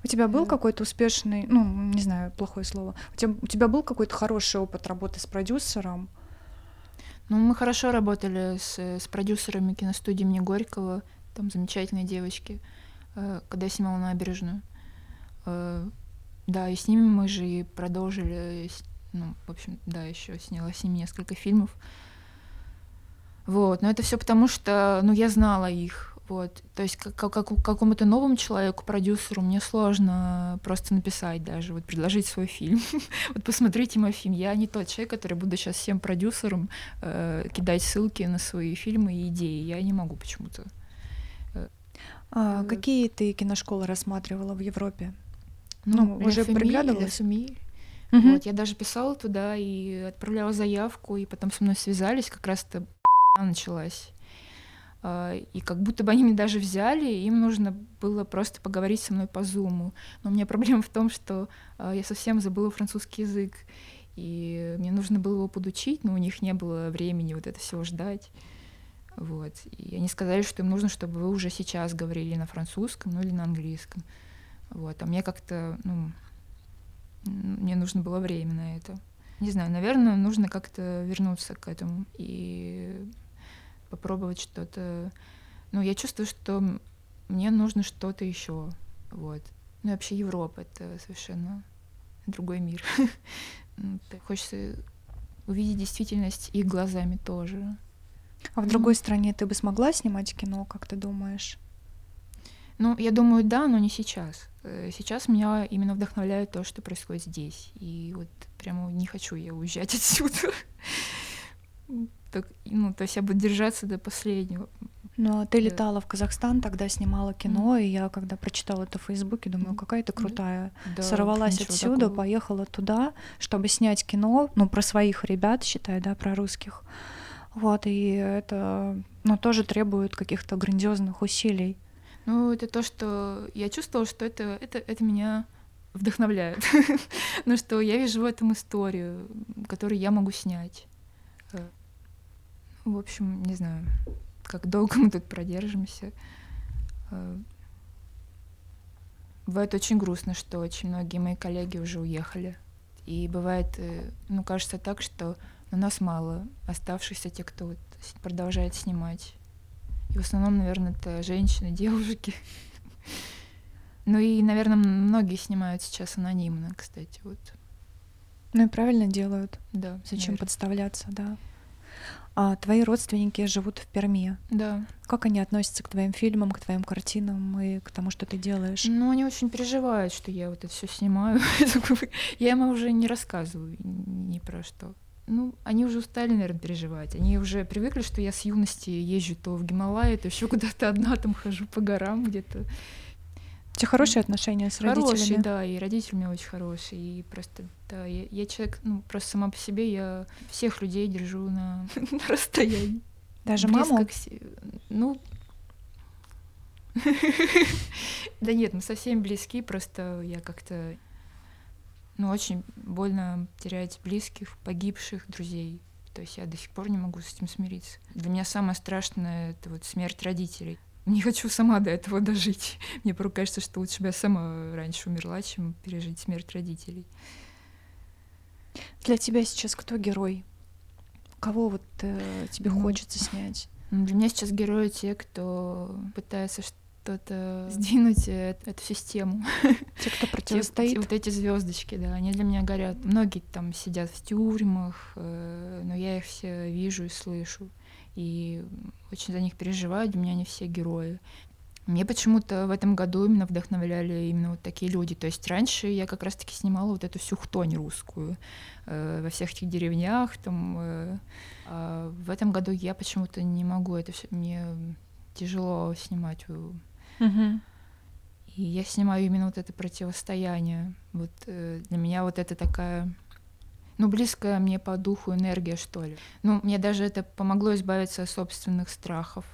У тебя был Да. какой-то успешный, ну, не знаю, плохое слово. У тебя, у тебя был какой-то хороший опыт работы с продюсером? Ну, мы хорошо работали с, с продюсерами киностудии имени Горького, там замечательные девочки, э, когда я снимала набережную. Э, Да, и с ними мы же и продолжили, ну, в общем, да, еще сняла с ними несколько фильмов. Вот, но это все потому, что, ну, я знала их, вот. То есть как, как, как- какому-то новому человеку, продюсеру, мне сложно просто написать даже, вот предложить свой фильм. вот посмотрите мой фильм. Я не тот человек, который буду сейчас всем продюсерам э, кидать ссылки на свои фильмы и идеи. Я не могу почему-то. А, Э. какие ты киношколы рассматривала в Европе? Ну, ну уже приглядывалась? Угу. Вот, я даже писала туда и отправляла заявку, и потом со мной связались, как раз-то началась. А, и как будто бы они меня даже взяли, им нужно было просто поговорить со мной по зуму. Но у меня проблема в том, что а, я совсем забыла французский язык, и мне нужно было его подучить, но у них не было времени вот это все ждать. Вот. И они сказали, что им нужно, чтобы вы уже сейчас говорили на французском, ну или на английском. Вот. А мне как-то, ну, мне нужно было время на это. Не знаю, наверное, нужно как-то вернуться к этому и попробовать что-то. Ну, я чувствую, что мне нужно что-то еще. Вот. Ну и вообще Европа — это совершенно другой мир. Ну, хочется увидеть действительность их глазами тоже. А в другой стране ты бы смогла снимать кино, как ты думаешь? Ну, я думаю, да, но не сейчас. Э, сейчас меня именно вдохновляет то, что происходит здесь. И вот прямо не хочу я уезжать отсюда. Так, ну, то есть я буду держаться до последнего. Ну, а ты летала в Казахстан, тогда снимала кино, mm. и я, когда прочитала это в Фейсбуке, думаю, какая ты крутая. Да, Сорвалась отсюда, такого. поехала туда, чтобы снять кино, ну, про своих ребят, считай, да, про русских. Вот, и это, ну, тоже требует каких-то грандиозных усилий. Ну, это то, что я чувствовала, что это, это, это меня вдохновляет. ну, что я вижу в этом историю, которую я могу снять. В общем, не знаю, как долго мы тут продержимся. Э, бывает очень грустно, что очень многие мои коллеги уже уехали. И бывает, э, ну, кажется так, что у нас мало оставшихся те, кто вот продолжает снимать. И в основном, наверное, это женщины, девушки. Ну и, наверное, многие снимают сейчас анонимно, кстати, вот. Ну и правильно делают. Да. Зачем наверное. подставляться, да. А твои родственники живут в Перми. Да. Как они относятся к твоим фильмам, к твоим картинам и к тому, что ты делаешь? Ну, они очень переживают, что я вот это все снимаю. я им уже не рассказываю ни про что ну, они уже устали, наверное, переживать. Они уже привыкли, что я с юности езжу то в Гималайи, то еще куда-то одна там хожу по горам где-то. У тебя хорошие отношения с родителями? Хорошие, да, и родители у меня очень хорошие. И просто, да, я, я человек, ну, просто сама по себе, я всех людей держу на, на расстоянии. Даже маму? Ну, да нет, мы совсем близки, просто я как-то ну, очень больно терять близких, погибших друзей. То есть я до сих пор не могу с этим смириться. Для меня самое страшное — это вот смерть родителей. Не хочу сама до этого дожить. Мне порой кажется, что лучше бы я сама раньше умерла, чем пережить смерть родителей. Для тебя сейчас кто герой? Кого вот э, тебе ну, хочется снять? Для меня сейчас герои те, кто пытается что-то сдвинуть э, эту систему. Те, кто противостоит. Те, вот эти звездочки, да, они для меня горят. Многие там сидят в тюрьмах, э, но я их все вижу и слышу. И очень за них переживаю, для меня они все герои. Мне почему-то в этом году именно вдохновляли именно вот такие люди. То есть раньше я как раз-таки снимала вот эту всю хтонь русскую э, во всех этих деревнях. Там, э, а в этом году я почему-то не могу это все. Мне тяжело снимать Угу. И я снимаю именно вот это противостояние. Вот э, для меня вот это такая, ну, близкая мне по духу энергия, что ли. Ну, мне даже это помогло избавиться от собственных страхов.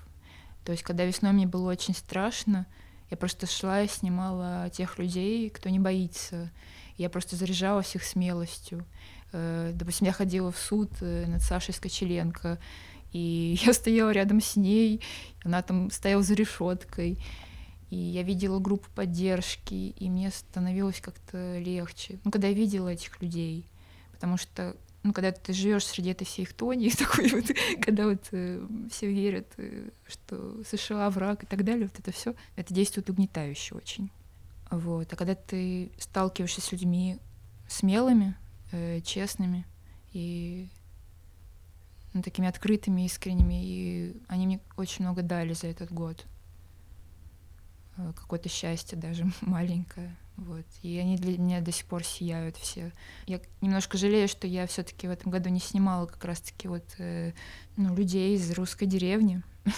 То есть, когда весной мне было очень страшно, я просто шла и снимала тех людей, кто не боится. Я просто заряжалась их смелостью. Э, допустим, я ходила в суд э, над Сашей Скочеленко, и я стояла рядом с ней, она там стояла за решеткой и я видела группу поддержки, и мне становилось как-то легче. Ну, когда я видела этих людей, потому что ну, когда ты живешь среди этой всей хтони, такой вот, когда вот э, все верят, э, что США враг и так далее, вот это все, это действует угнетающе очень. Вот. А когда ты сталкиваешься с людьми смелыми, э, честными и ну, такими открытыми, искренними, и они мне очень много дали за этот год. Э, какое-то счастье даже маленькое. Вот. И они для меня до сих пор сияют все. Я немножко жалею, что я все-таки в этом году не снимала как раз-таки вот э, ну, людей из русской деревни.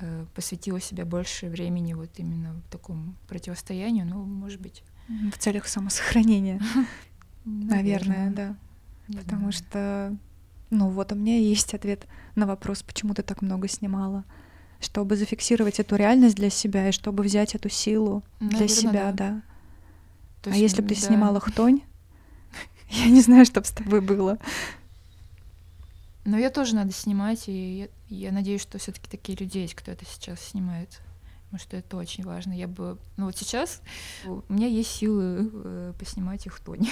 э, посвятила себя больше времени вот именно в таком противостоянию. Ну, может быть. В целях самосохранения. Наверное, да. Потому что, ну вот у меня есть ответ на вопрос, почему ты так много снимала. Чтобы зафиксировать эту реальность для себя и чтобы взять эту силу для себя, да. а если бы ты снимала хтонь, я не знаю, что бы с тобой было. Но ее тоже надо снимать, и я, я надеюсь, что все-таки такие люди есть, кто это сейчас снимает. Потому что это очень важно. Я бы. Ну вот сейчас у меня есть силы э, поснимать их тоне.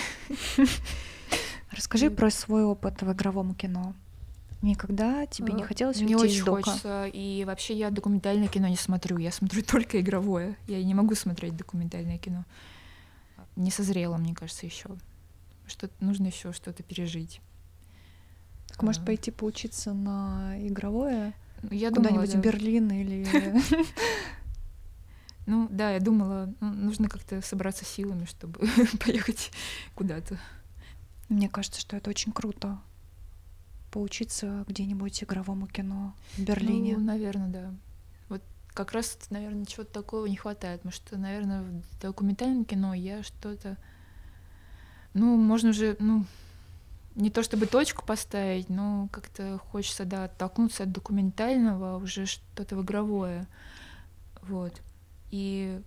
Расскажи про свой опыт в игровом кино. Никогда тебе не э, хотелось Мне очень хочется. И вообще я документальное кино не смотрю. Я смотрю только игровое. Я не могу смотреть документальное кино. Не созрела, мне кажется, еще. Что нужно еще что-то пережить. Так может а. пойти поучиться на игровое? Я Куда-нибудь да. в Берлин или... Ну да, я думала, ну, нужно как-то собраться силами, чтобы поехать куда-то. Мне кажется, что это очень круто. Поучиться где-нибудь игровому кино в Берлине. Ну, наверное, да. Вот как раз, наверное, чего-то такого не хватает. Потому что, наверное, в документальном кино я что-то... Ну, можно уже, ну, не то чтобы точку поставить, но как-то хочется, да, оттолкнуться от документального, а уже что-то в игровое. Вот. И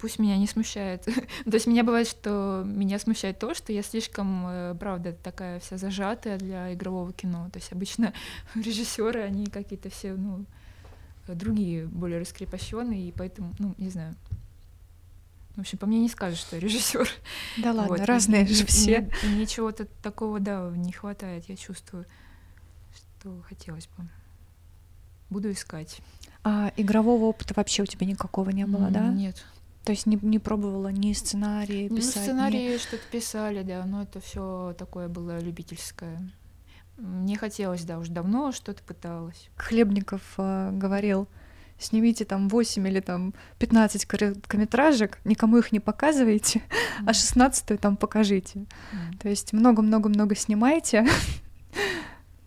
пусть меня не смущает. то есть меня бывает, что меня смущает то, что я слишком, э, правда, такая вся зажатая для игрового кино. То есть обычно режиссеры, они какие-то все, ну, другие, более раскрепощенные, и поэтому, ну, не знаю. В общем, по мне не скажешь, что я режиссер. Да ладно, вот. разные же все. Мне чего-то такого, да, не хватает, я чувствую, что хотелось бы. Буду искать. А игрового опыта вообще у тебя никакого не было, mm, да? Нет, то есть не, не пробовала ни сценарии ну, писать? Ну, сценарии ни... что-то писали, да, но это все такое было любительское. Мне хотелось, да, уже давно что-то пыталась. Хлебников э, говорил, снимите там 8 или там 15 короткометражек, никому их не показывайте, mm. а 16 там покажите. Mm. То есть много-много-много снимайте.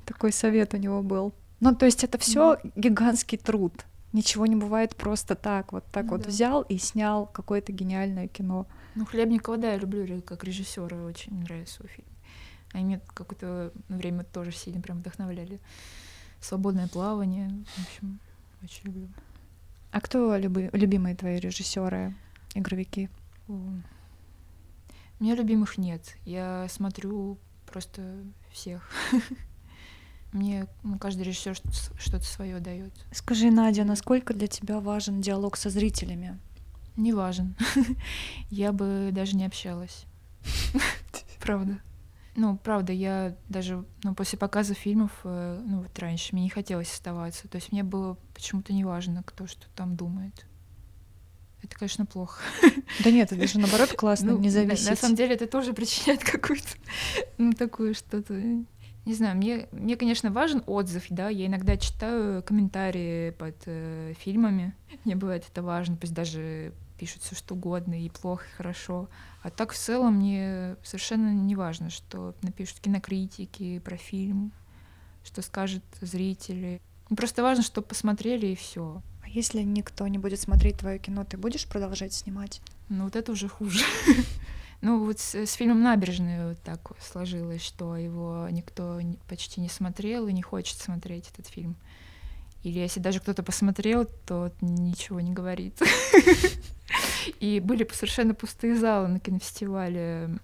Такой совет у него был. Ну, то есть это все mm. гигантский труд. Ничего не бывает просто так, вот так ну, вот да. взял и снял какое-то гениальное кино. Ну, Хлебникова, да, я люблю как режиссера, очень нравится его фильм. Они меня какое-то время тоже сильно прям вдохновляли. Свободное плавание, в общем, очень люблю. А кто люби, любимые твои режиссеры, игровики? У меня любимых нет. Я смотрю просто всех. Мне ну, каждый режиссер что-то свое дает. Скажи, Надя, насколько для тебя важен диалог со зрителями? Не важен. Я бы даже не общалась. Правда. Ну, правда, я даже ну, после показа фильмов, э, ну вот раньше, мне не хотелось оставаться. То есть мне было почему-то не важно, кто что там думает. Это, конечно, плохо. Да нет, это даже наоборот классно, ну, не зависеть. На, на самом деле это тоже причиняет какую-то, ну, такую что-то не знаю, мне, мне, конечно, важен отзыв, да, я иногда читаю комментарии под э, фильмами, мне бывает это важно, пусть даже пишут все что угодно, и плохо, и хорошо. А так в целом мне совершенно не важно, что напишут кинокритики про фильм, что скажут зрители. Мне просто важно, чтобы посмотрели и все. А если никто не будет смотреть твое кино, ты будешь продолжать снимать? Ну вот это уже хуже. Ну, вот с, с фильмом «Набережные» вот так сложилось, что его никто почти не смотрел и не хочет смотреть этот фильм. Или если даже кто-то посмотрел, то ничего не говорит. И были совершенно пустые залы на кинофестивале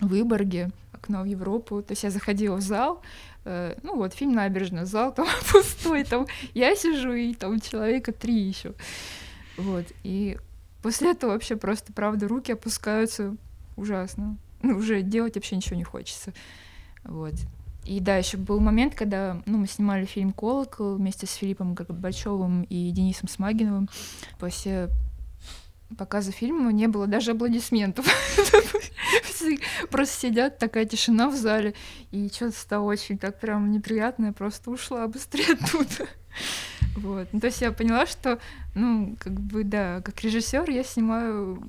Выборге, окно в Европу. То есть я заходила в зал, э, ну вот, фильм «Набережная», зал там пустой, там я сижу, и там человека три еще. Вот, и После этого вообще просто, правда, руки опускаются ужасно. Ну, уже делать вообще ничего не хочется. Вот. И да, еще был момент, когда ну, мы снимали фильм «Колокол» вместе с Филиппом Горбачевым и Денисом Смагиновым. После показа фильма не было даже аплодисментов. Просто сидят, такая тишина в зале, и что-то стало очень так прям неприятно, я просто ушла быстрее оттуда. Вот. Ну, то есть я поняла, что, ну, как бы, да, как режиссер я снимаю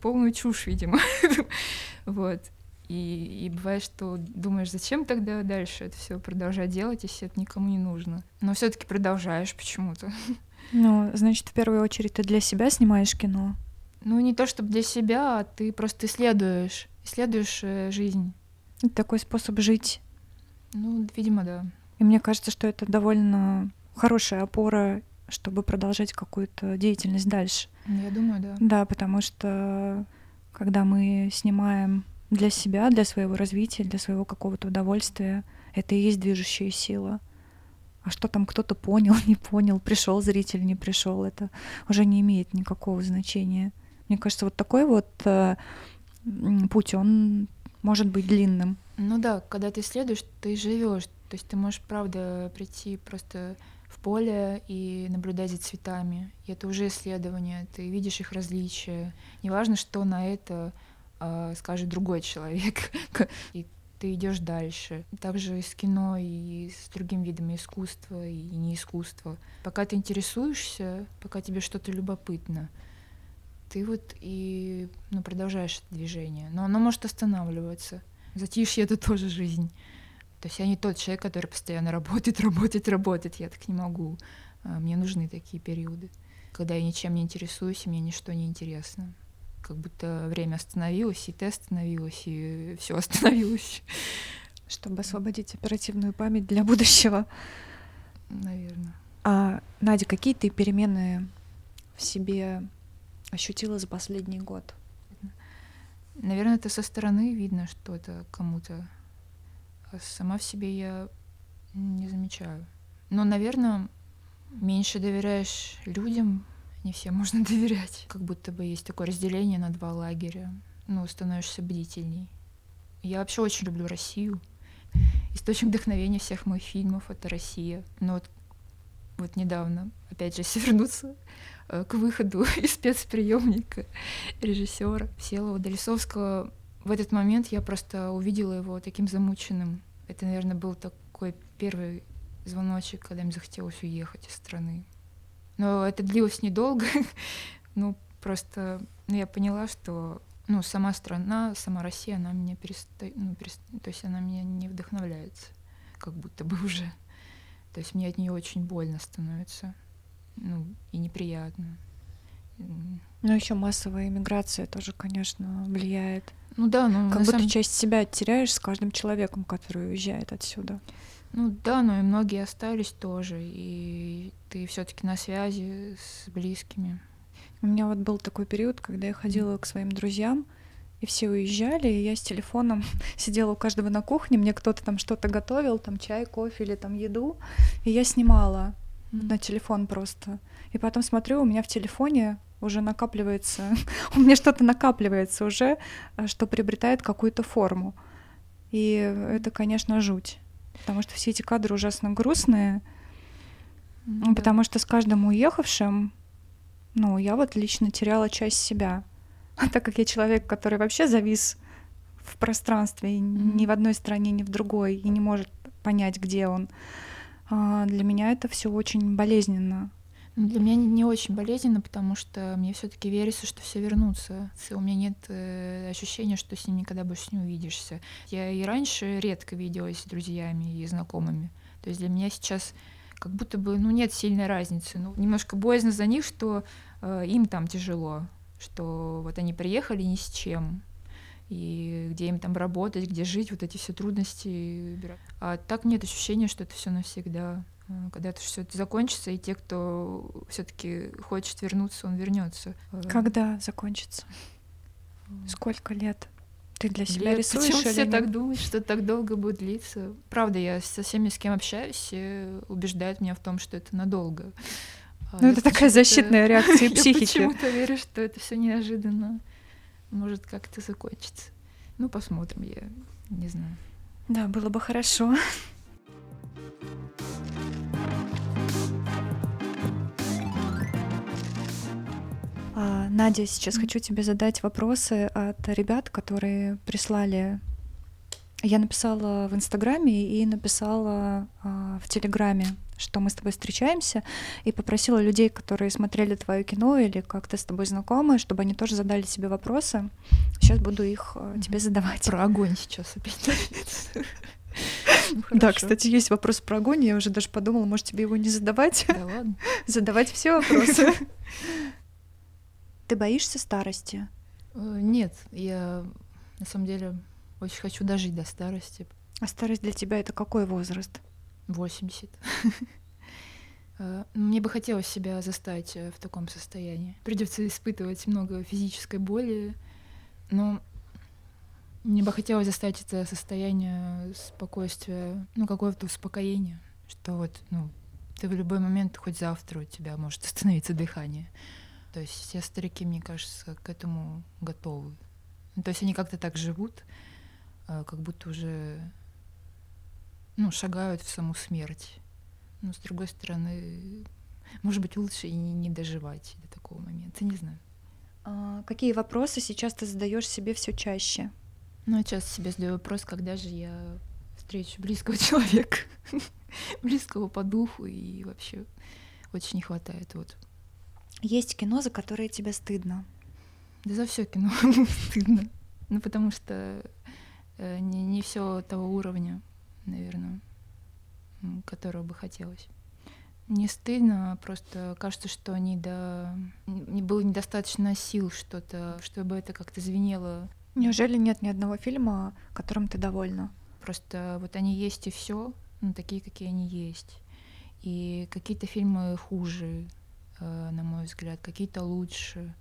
полную чушь, видимо. вот. И, и бывает, что думаешь, зачем тогда дальше это все продолжать делать, если это никому не нужно. Но все-таки продолжаешь почему-то. Ну, значит, в первую очередь ты для себя снимаешь кино. Ну, не то чтобы для себя, а ты просто исследуешь, исследуешь э, жизнь. Это такой способ жить. Ну, видимо, да. И мне кажется, что это довольно хорошая опора, чтобы продолжать какую-то деятельность дальше. Ну, Я думаю, да. Да, потому что когда мы снимаем для себя, для своего развития, для своего какого-то удовольствия, это и есть движущая сила. А что там кто-то понял, не понял, пришел зритель, не пришел, это уже не имеет никакого значения. Мне кажется, вот такой вот э, путь, он может быть длинным. Ну да, когда ты исследуешь, ты живешь. То есть ты можешь, правда, прийти просто в поле и наблюдать за цветами. И это уже исследование. Ты видишь их различия. Неважно, что на это а, скажет другой человек. И ты идешь дальше. Также с кино, и с другими видами искусства, и не искусства. Пока ты интересуешься, пока тебе что-то любопытно, ты вот и ну, продолжаешь это движение. Но оно может останавливаться. Затишье — это тоже жизнь. То есть я не тот человек, который постоянно работает, работает, работает. Я так не могу. А, Мне нужны такие периоды, когда я ничем не интересуюсь, и мне ничто не интересно. Как будто время остановилось, и ты остановилась, и все остановилось, Чтобы освободить оперативную память для будущего. наверное. А, Надя, какие ты перемены в себе ощутила за последний год? Наверное, это со стороны видно, что это кому-то. Сама в себе я не замечаю. Но, наверное, меньше доверяешь людям, не всем можно доверять. Как будто бы есть такое разделение на два лагеря. Ну, становишься бдительней. Я вообще очень люблю Россию. Источник вдохновения всех моих фильмов — это Россия. Но вот, вот недавно, опять же, если вернуться э, к выходу из спецприемника режиссера Всеволода Лисовского, в этот момент я просто увидела его таким замученным. Это, наверное, был такой первый звоночек, когда мне захотелось уехать из страны. Но это длилось недолго. ну, просто ну, я поняла, что ну, сама страна, сама Россия, она меня перестает, ну, перест... то есть она меня не вдохновляется, как будто бы уже. То есть мне от нее очень больно становится, ну, и неприятно. Ну, еще массовая иммиграция тоже, конечно, влияет. Ну да, ну, Как будто самом- часть себя теряешь с каждым человеком, который уезжает отсюда. Ну да, но и многие остались тоже, и ты все-таки на связи с близкими. У меня вот был такой период, когда я ходила к своим друзьям, и все уезжали, и я с телефоном сидела у каждого на кухне, мне кто-то там что-то готовил, там чай, кофе или там еду, и я снимала на телефон просто. И потом смотрю, у меня в телефоне уже накапливается, у меня что-то накапливается уже, а, что приобретает какую-то форму. И это, конечно, жуть. Потому что все эти кадры ужасно грустные, да. потому что с каждым уехавшим, ну, я вот лично теряла часть себя. А так как я человек, который вообще завис в пространстве, и ни в одной стране, ни в другой, и не может понять, где он, а, для меня это все очень болезненно. Для меня не- очень болезненно, потому что мне все-таки верится, что все вернутся. У меня нет э, ощущения, что с ним никогда больше не увидишься. Я и раньше редко виделась с друзьями и знакомыми. То есть для меня сейчас как будто бы ну, нет сильной разницы. Ну, немножко боязно за них, что э, им там тяжело, что вот они приехали ни с чем, и где им там работать, где жить, вот эти все трудности. А так нет ощущения, что это все навсегда. Э, Когда-то все это закончится, и те, кто все-таки хочет вернуться, он вернется. Э, Когда закончится? Сколько лет? Ты для себя Лет. рисуешь Почему или все нет? так думают, что так долго будет длиться? Правда, я со всеми, с кем общаюсь, все убеждают меня в том, что это надолго. А Ну, я это такая защитная реакция Я психики. почему-то верю, что это все неожиданно может как-то закончиться. Ну, посмотрим, я не знаю. Да, было бы хорошо. Надя, сейчас Мгм. хочу тебе задать вопросы от ребят, которые прислали. Я написала в Инстаграме и написала а, в Телеграме, что мы с тобой встречаемся, и попросила людей, которые смотрели твое кино или как-то с тобой знакомы, чтобы они тоже задали себе вопросы. Сейчас буду их Мгм. тебе задавать. Про огонь сейчас опять. Ну, Да, кстати, есть вопрос про огонь. Я уже даже подумала, может, тебе его не задавать, Да ладно. задавать все вопросы. Ты боишься старости? Э, нет, я на самом деле очень хочу дожить до старости. А старость для тебя это какой возраст? 80. Э, мне бы хотелось себя застать э, в таком состоянии. Придется испытывать много физической боли, но мне бы хотелось застать это состояние спокойствия, ну, какое-то успокоение, что вот, ну, ты в любой момент, хоть завтра у тебя может остановиться дыхание. То есть все старики, мне кажется, к этому готовы. Ну, то есть они как-то так живут, э, как будто уже ну, шагают в саму смерть. Но с другой стороны, может быть, лучше и не доживать до такого момента, не знаю. А какие вопросы сейчас ты задаешь себе все чаще? Ну, я часто себе задаю вопрос, когда же я встречу близкого человека, близкого по духу, и вообще очень не хватает. Вот. Есть кино, за которое тебе стыдно? Да за все кино стыдно. Ну, потому что э, не, не все того уровня, наверное, которого бы хотелось. Не стыдно, а просто кажется, что не, до... не было недостаточно сил что-то, чтобы это как-то звенело Неужели нет ни одного фильма, которым ты довольна? Просто вот они есть и все, ну, такие, какие они есть. И какие-то фильмы хуже, на мой взгляд, какие-то лучше.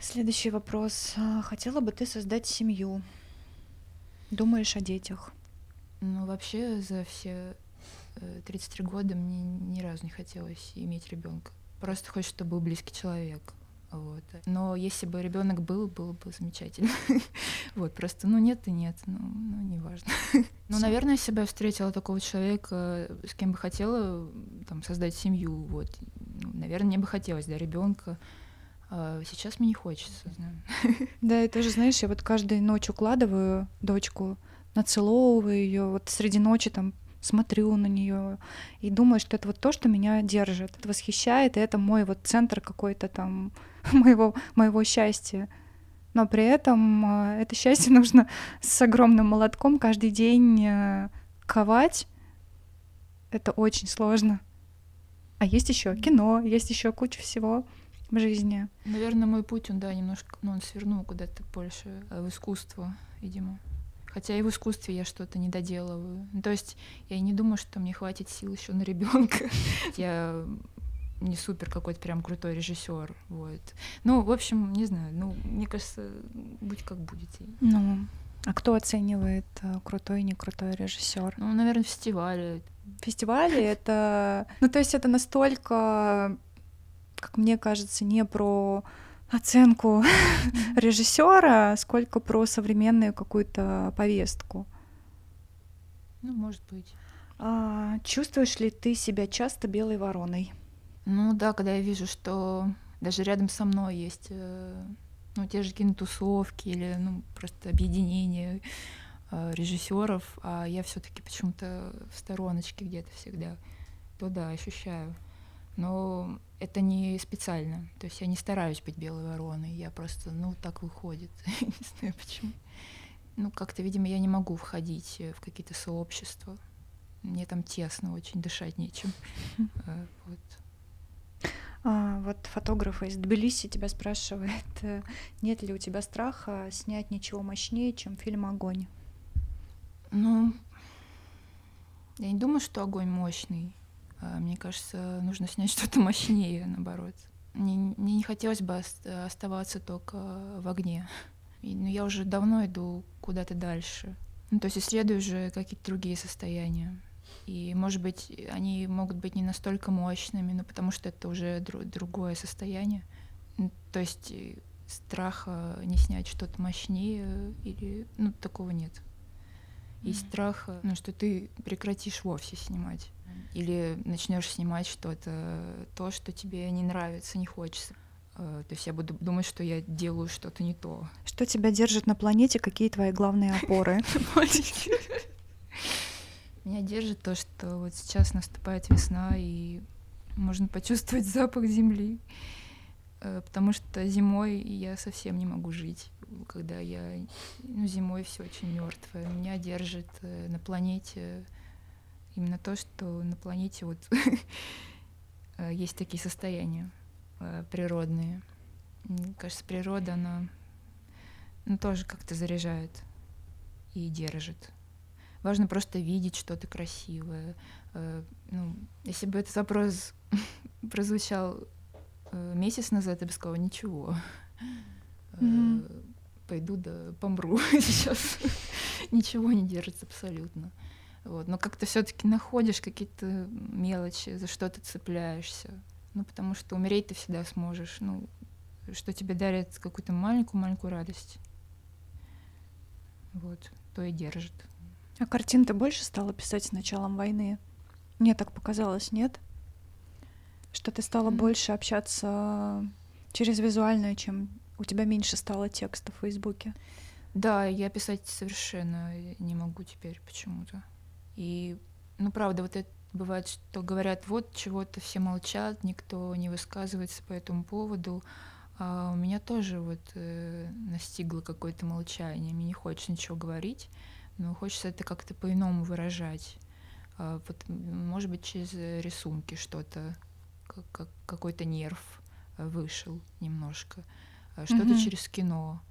Следующий вопрос. А, хотела бы ты создать семью? Думаешь о детях? Ну, вообще, за все 33 э, года мне ни разу не хотелось иметь ребенка. Просто хочется, чтобы был близкий человек. Вот. Но если бы ребенок был, было бы замечательно. вот, просто, ну нет и нет, ну, ну неважно. ну, наверное, если бы я встретила такого человека, с кем бы хотела там, создать семью, вот, наверное, мне бы хотелось, да, ребенка. А сейчас мне не хочется. да, и тоже, знаешь, я вот каждую ночь укладываю дочку, нацеловываю ее, вот среди ночи там смотрю на нее и думаю, что это вот то, что меня держит, это восхищает, и это мой вот центр какой-то там моего, моего счастья. Но при этом э, это счастье нужно с огромным молотком каждый день э, ковать. Это очень сложно. А есть еще кино, есть еще куча всего в жизни. Наверное, мой путь, он, да, немножко, ну, он свернул куда-то больше э, в искусство, видимо. Хотя и в искусстве я что-то не доделываю. Ну, то есть я не думаю, что мне хватит сил еще на ребенка. Я не супер какой-то прям крутой режиссер. Вот. Ну, в общем, не знаю. Ну, мне кажется, будь как будете. Ну, а кто оценивает э, крутой и не крутой режиссер? Ну, наверное, фестивали. Фестивали это. Ну, то есть это настолько, как мне кажется, не про оценку режиссера, сколько про современную какую-то повестку. Ну, может быть. А, чувствуешь ли ты себя часто белой вороной? Ну да, когда я вижу, что даже рядом со мной есть э, ну, те же кинотусовки или ну, просто объединение э, режиссеров, а я все-таки почему-то в стороночке где-то всегда, то да, ощущаю. Но это не специально. То есть я не стараюсь быть белой вороной, я просто, ну, так выходит. не знаю почему. Ну, как-то, видимо, я не могу входить в какие-то сообщества. Мне там тесно, очень дышать нечем. Э, вот. А, вот фотограф из Тбилиси тебя спрашивает, э, нет ли у тебя страха снять ничего мощнее, чем фильм «Огонь»? Ну, я не думаю, что огонь мощный. А, мне кажется, нужно снять что-то мощнее, наоборот. Мне, мне не хотелось бы оставаться только в огне. И, ну, я уже давно иду куда-то дальше. Ну, то есть исследую уже какие-то другие состояния. И, может быть, они могут быть не настолько мощными, но потому что это уже дру- другое состояние. То есть э, страха не снять что-то мощнее или ну такого нет. Есть mm-hmm. страх, ну, что ты прекратишь вовсе снимать. Или начнешь снимать что-то, то, что тебе не нравится, не хочется. Э, то есть я буду думать, что я делаю что-то не то. Что тебя держит на планете? Какие твои главные опоры? Меня держит то, что вот сейчас наступает весна, и можно почувствовать запах земли. Э, потому что зимой я совсем не могу жить, когда я ну, зимой все очень мертвое. Меня держит э, на планете именно то, что на планете вот э, есть такие состояния природные. мне кажется, природа, она ну, тоже как-то заряжает и держит. Важно просто видеть что-то красивое. Э, ну, если бы этот вопрос прозвучал э, месяц назад, я бы сказала, ничего. Mm-hmm. Пойду да помру сейчас. ничего не держится абсолютно. Вот. Но как-то все-таки находишь какие-то мелочи, за что ты цепляешься. Ну, потому что умереть ты всегда сможешь. Ну, что тебе дарит какую-то маленькую-маленькую радость. Вот, то и держит. А картин ты больше стала писать с началом войны? Мне так показалось, нет? Что ты стала mm-hmm. больше общаться через визуальное, чем у тебя меньше стало текста в Фейсбуке? Да, я писать совершенно не могу теперь почему-то. И, ну, правда, вот это бывает, что говорят, вот чего-то все молчат, никто не высказывается по этому поводу. А у меня тоже вот э, настигло какое-то молчание. Мне не хочется ничего говорить, но хочется это как-то по-иному выражать. А, вот, может быть, через рисунки что-то, как, как, какой-то нерв вышел немножко, что-то mm-hmm. через кино.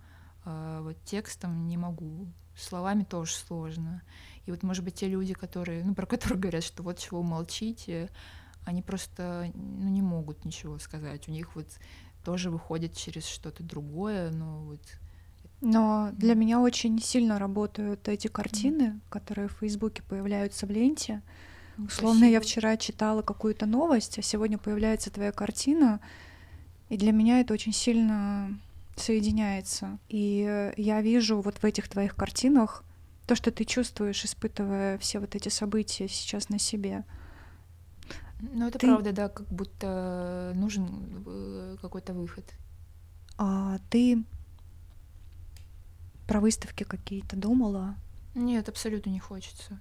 А, вот текстом не могу, словами тоже сложно. И вот, может быть, те люди, которые, ну, про которых говорят, что вот чего молчите, они просто ну, не могут ничего сказать. У них вот тоже выходит через что-то другое, но вот но для меня очень сильно работают эти картины, mm. которые в Фейсбуке появляются в ленте. Условно, спасибо. я вчера читала какую-то новость, а сегодня появляется твоя картина, и для меня это очень сильно соединяется. И я вижу вот в этих твоих картинах то, что ты чувствуешь, испытывая все вот эти события сейчас на себе. Ну, это ты... правда, да, как будто нужен э, какой-то выход. А ты про выставки какие-то думала? Нет, абсолютно не хочется.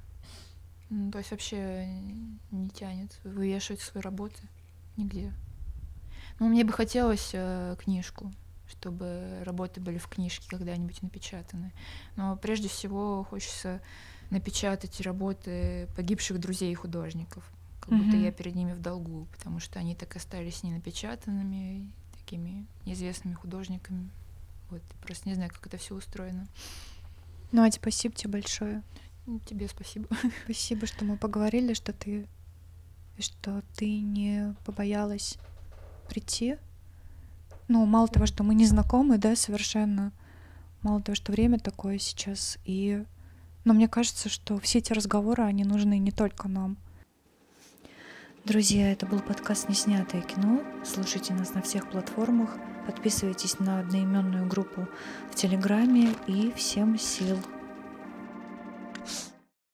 Ну, то есть вообще не тянет вывешивать свои работы нигде. Ну, мне бы хотелось э, книжку, чтобы работы были в книжке когда-нибудь напечатаны. Но прежде всего хочется напечатать работы погибших друзей художников как mm-hmm. будто я перед ними в долгу, потому что они так остались не напечатанными, такими неизвестными художниками. Вот, просто не знаю, как это все устроено. Ну, а спасибо тебе большое. Ну, тебе спасибо. Спасибо, что мы поговорили, что ты что ты не побоялась прийти. Ну, мало того, что мы не знакомы, да, совершенно. Мало того, что время такое сейчас. И... Но мне кажется, что все эти разговоры, они нужны не только нам. Друзья, это был подкаст «Неснятое кино». Слушайте нас на всех платформах. Подписывайтесь на одноименную группу в Телеграме. И всем сил!